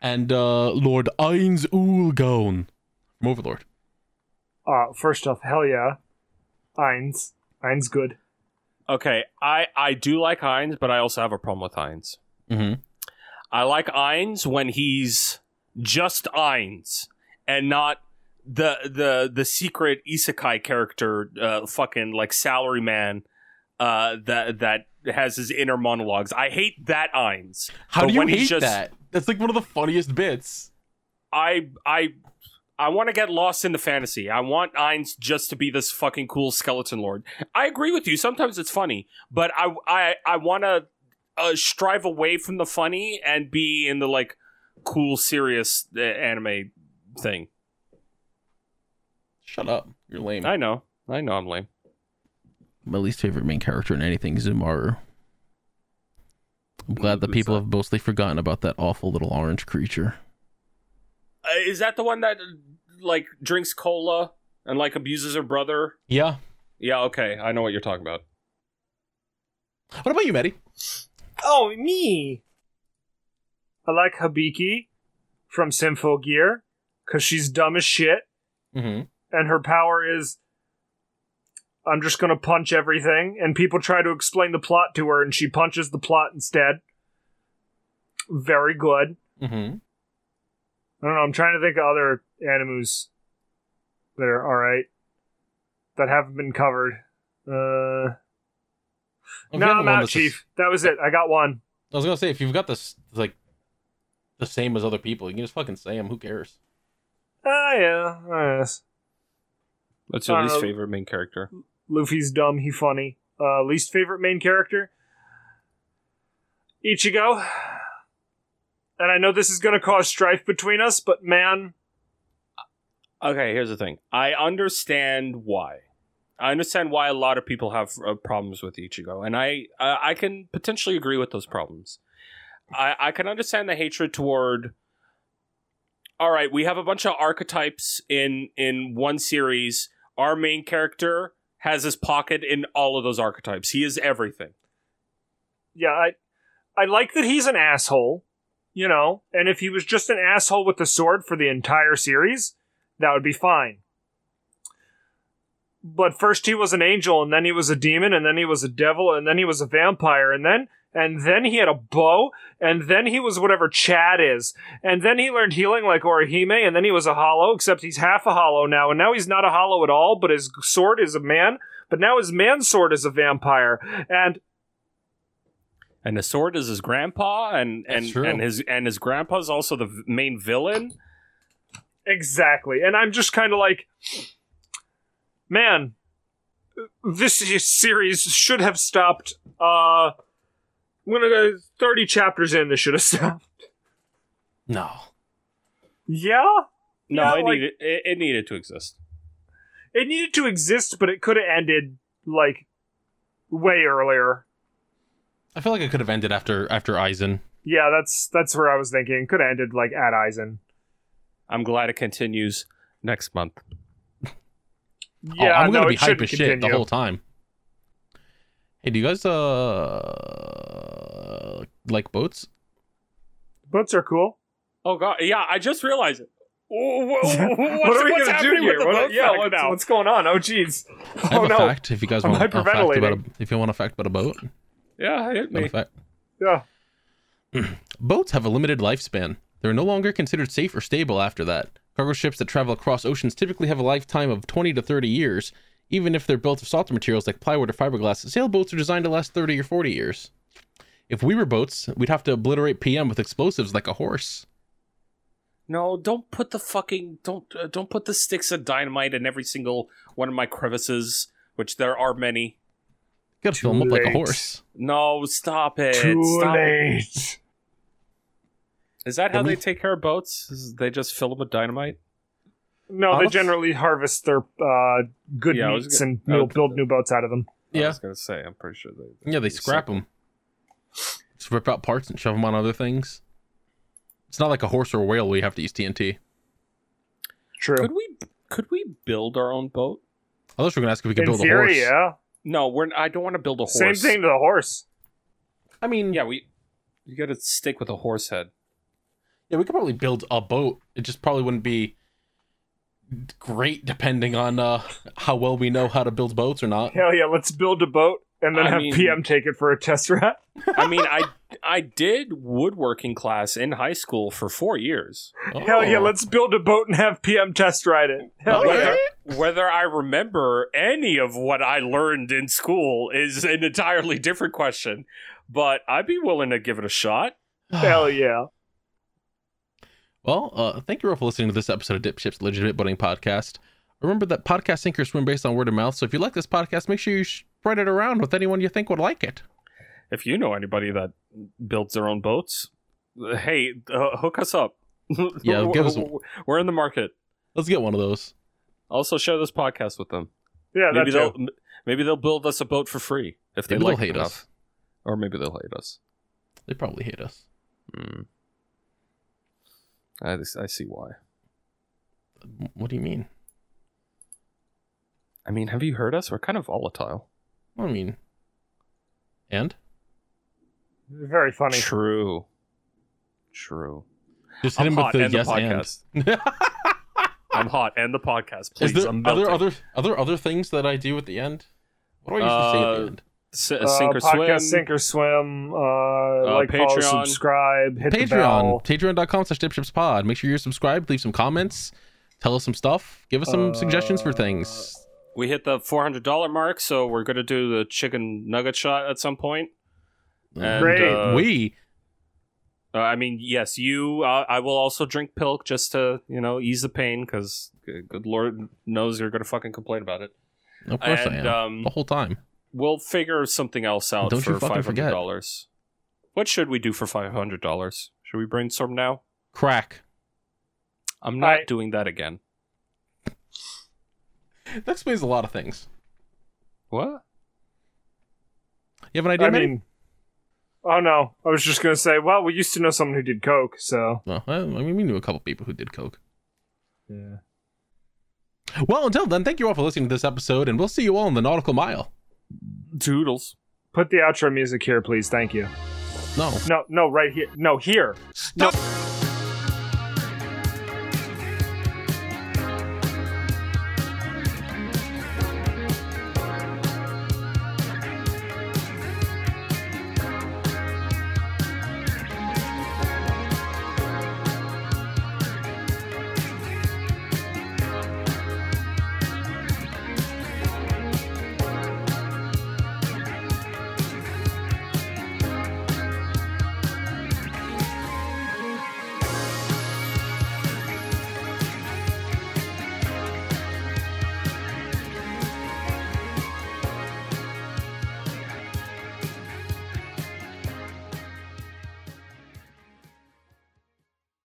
And uh Lord Ainz Ooal Gown from Overlord. Uh, first off, hell yeah, Ainz. Ainz good. Okay, I I do like Ainz, but I also have a problem with Ainz. Mm-hmm. I like Ainz when he's just Ainz and not the the the secret isekai character, uh, fucking like salary man, uh, that that has his inner monologues. I hate that Ainz. How But do you when he's hate just- that? That's like one of the funniest bits. I I I want to get lost in the fantasy. I want Ainz just to be this fucking cool skeleton lord. I agree with you. Sometimes it's funny, but I I I want to uh, strive away from the funny and be in the like cool serious uh, anime thing. Shut up. You're lame. I know. I know I'm lame. My least favorite main character in anything is Umaru. I'm glad the people have mostly forgotten about that awful little orange creature. Uh, is that the one that like drinks cola and like abuses her brother? Yeah. Yeah, okay. I know what you're talking about. What about you, Maddie? Oh, me. I like Hibiki from Symphogear because she's dumb as shit, Mm-hmm. and her power is I'm just gonna punch everything, and people try to explain the plot to her, and she punches the plot instead. Very good. Mm-hmm. I don't know. I'm trying to think of other animus that are all right that haven't been covered. Uh, no, I'm out, Chief. That was it. I got one. I was gonna say if you've got this like the same as other people, you can just fucking say them. Who cares? Ah, yeah. I guess. What's your least Uh, favorite main character? Luffy's dumb. He funny. Uh, least favorite main character. Ichigo. And I know this is going to cause strife between us, but man, Okay, here's the thing. I understand why. I understand why a lot of people have uh, problems with Ichigo, and I uh, I can potentially agree with those problems. I I can understand the hatred toward. All right, we have a bunch of archetypes in in one series. Our main character has his pocket in all of those archetypes. He is everything. yeah, I I like that he's an asshole, you know, and if he was just an asshole with the sword for the entire series, that would be fine. But first he was an angel, and then he was a demon, and then he was a devil, and then he was a vampire, and then and then he had a bow, and then he was whatever Chad is, and then he learned healing like Orihime, and then he was a hollow, except he's half a hollow now, and now he's not a hollow at all, but his sword is a man, but now his man sword is a vampire, and And the sword is his grandpa, and and and his and his grandpa's also the v- main villain. Exactly. And I'm just kind of like, man, this series should have stopped. Uh, I'm gonna 30 chapters in. This should have stopped. No. Yeah. No, Yeah, it like- needed it, it needed to exist. it needed to exist, but it could have ended like way earlier. I feel like it could have ended after after Eisen. Yeah, that's that's where I was thinking. Could have ended like at Eisen. I'm glad it continues next month. Yeah, oh, I'm no, gonna be hype as shit the whole time. Hey, do you guys uh like boats? Boats are cool. Oh god, yeah, I just realized it. Wh- wh- what what's- are we gonna do here? with the What- boat yeah, fact what's, going on? Oh, jeez. I have Oh a no. fact. If you guys I'm want a fact about a, if you want a fact about a boat, Yeah, hit me. fact. Yeah. Boats have a limited lifespan. They're no longer considered safe or stable after that. Cargo ships that travel across oceans typically have a lifetime of 20 to 30 years, even if they're built of softer materials like plywood or fiberglass. Sailboats are designed to last 30 or 40 years. If we were boats, we'd have to obliterate PM with explosives like a horse. No, don't put the fucking don't uh, don't put the sticks of dynamite in every single one of my crevices, which there are many. You gotta Too fill them up like a horse. No, stop it. Too stop. late. Is that how Then they we- take care of boats? Is they just fill them with dynamite? No, they Olives? generally harvest their uh, good Yeah, I was meats gonna- and I build, was- build new boats out of them. Yeah, I Yeah. was gonna say. I'm pretty sure they. Yeah, they scrap them. Just rip out parts and shove them on other things. It's not like a horse or a whale where you have to use TNT. True. Could we could we build our own boat? I thought you were gonna ask if we could In build theory, a horse. yeah. No, we're. I don't want to build a horse. Same thing to the horse. I mean, Yeah, we. You got to stick with a horse head. Yeah, we could probably build a boat. It just probably wouldn't be great depending on uh, how well we know how to build boats or not. Hell yeah, let's build a boat and then I have mean- PM take it for a test ride. I mean, I I did woodworking class in high school for four years. Hell yeah, Oh. let's build a boat and have PM test ride it. Hell Okay. yeah. Whether, whether I remember any of what I learned in school is an entirely different question, but I'd be willing to give it a shot. Hell yeah. Well, uh, thank you all for listening to this episode of Dip Ship's Legitimate Budding Podcast. Remember that podcast sink or swim based on word of mouth. So if you like this podcast, make sure you spread it around with anyone you think would like it. If you know anybody that builds their own boats, hey, uh, hook us up. Yeah, give us- We're in the market. Let's get one of those. Also, share this podcast with them. Yeah, maybe that's they'll m- maybe they'll build us a boat for free if they Maybe like hate enough. us. or maybe they'll hate us. They probably hate us. Hmm. I, I see why. What do you mean? I mean, have you heard us? We're kind of volatile. I mean, and very funny. True. True. just hit I'm him with the yes the and. podcast. I'm hot and the podcast. Please, Is there I'm are there other are there other things that I do at the end? What do I usually say at Uh, the end? S- Uh, sink or podcast swim. sink or swim. Uh, like, follow, Patreon. subscribe, hit the Patreon, bell. patreon.com slash dipshipspod. Make sure you're subscribed, leave some comments, tell us some stuff, give us some suggestions for things. We hit the four hundred dollar mark, so we're gonna do the chicken nugget shot at some point. And, Great. uh, we Uh, I mean, yes, you. Uh, I will also drink pilk just to you know ease the pain because good lord knows you're gonna fucking complain about it. of course I am. um, the whole time. We'll figure something else out Don't you for fucking five hundred forget. dollars. What should we do for five hundred dollars? Should we brainstorm now? Crack. I'm not I- doing that again. That explains a lot of things. What? You have an idea, I Manny? mean, oh no, I was just gonna say. Well, we used to know someone who did coke, so Well, I mean, we knew a couple people who did coke. yeah. Well, until then, thank you all for listening to this episode, and we'll see you all in the nautical mile. Doodles. Put the outro music here, please. Thank you. No. No, no, right here. No, here. Stop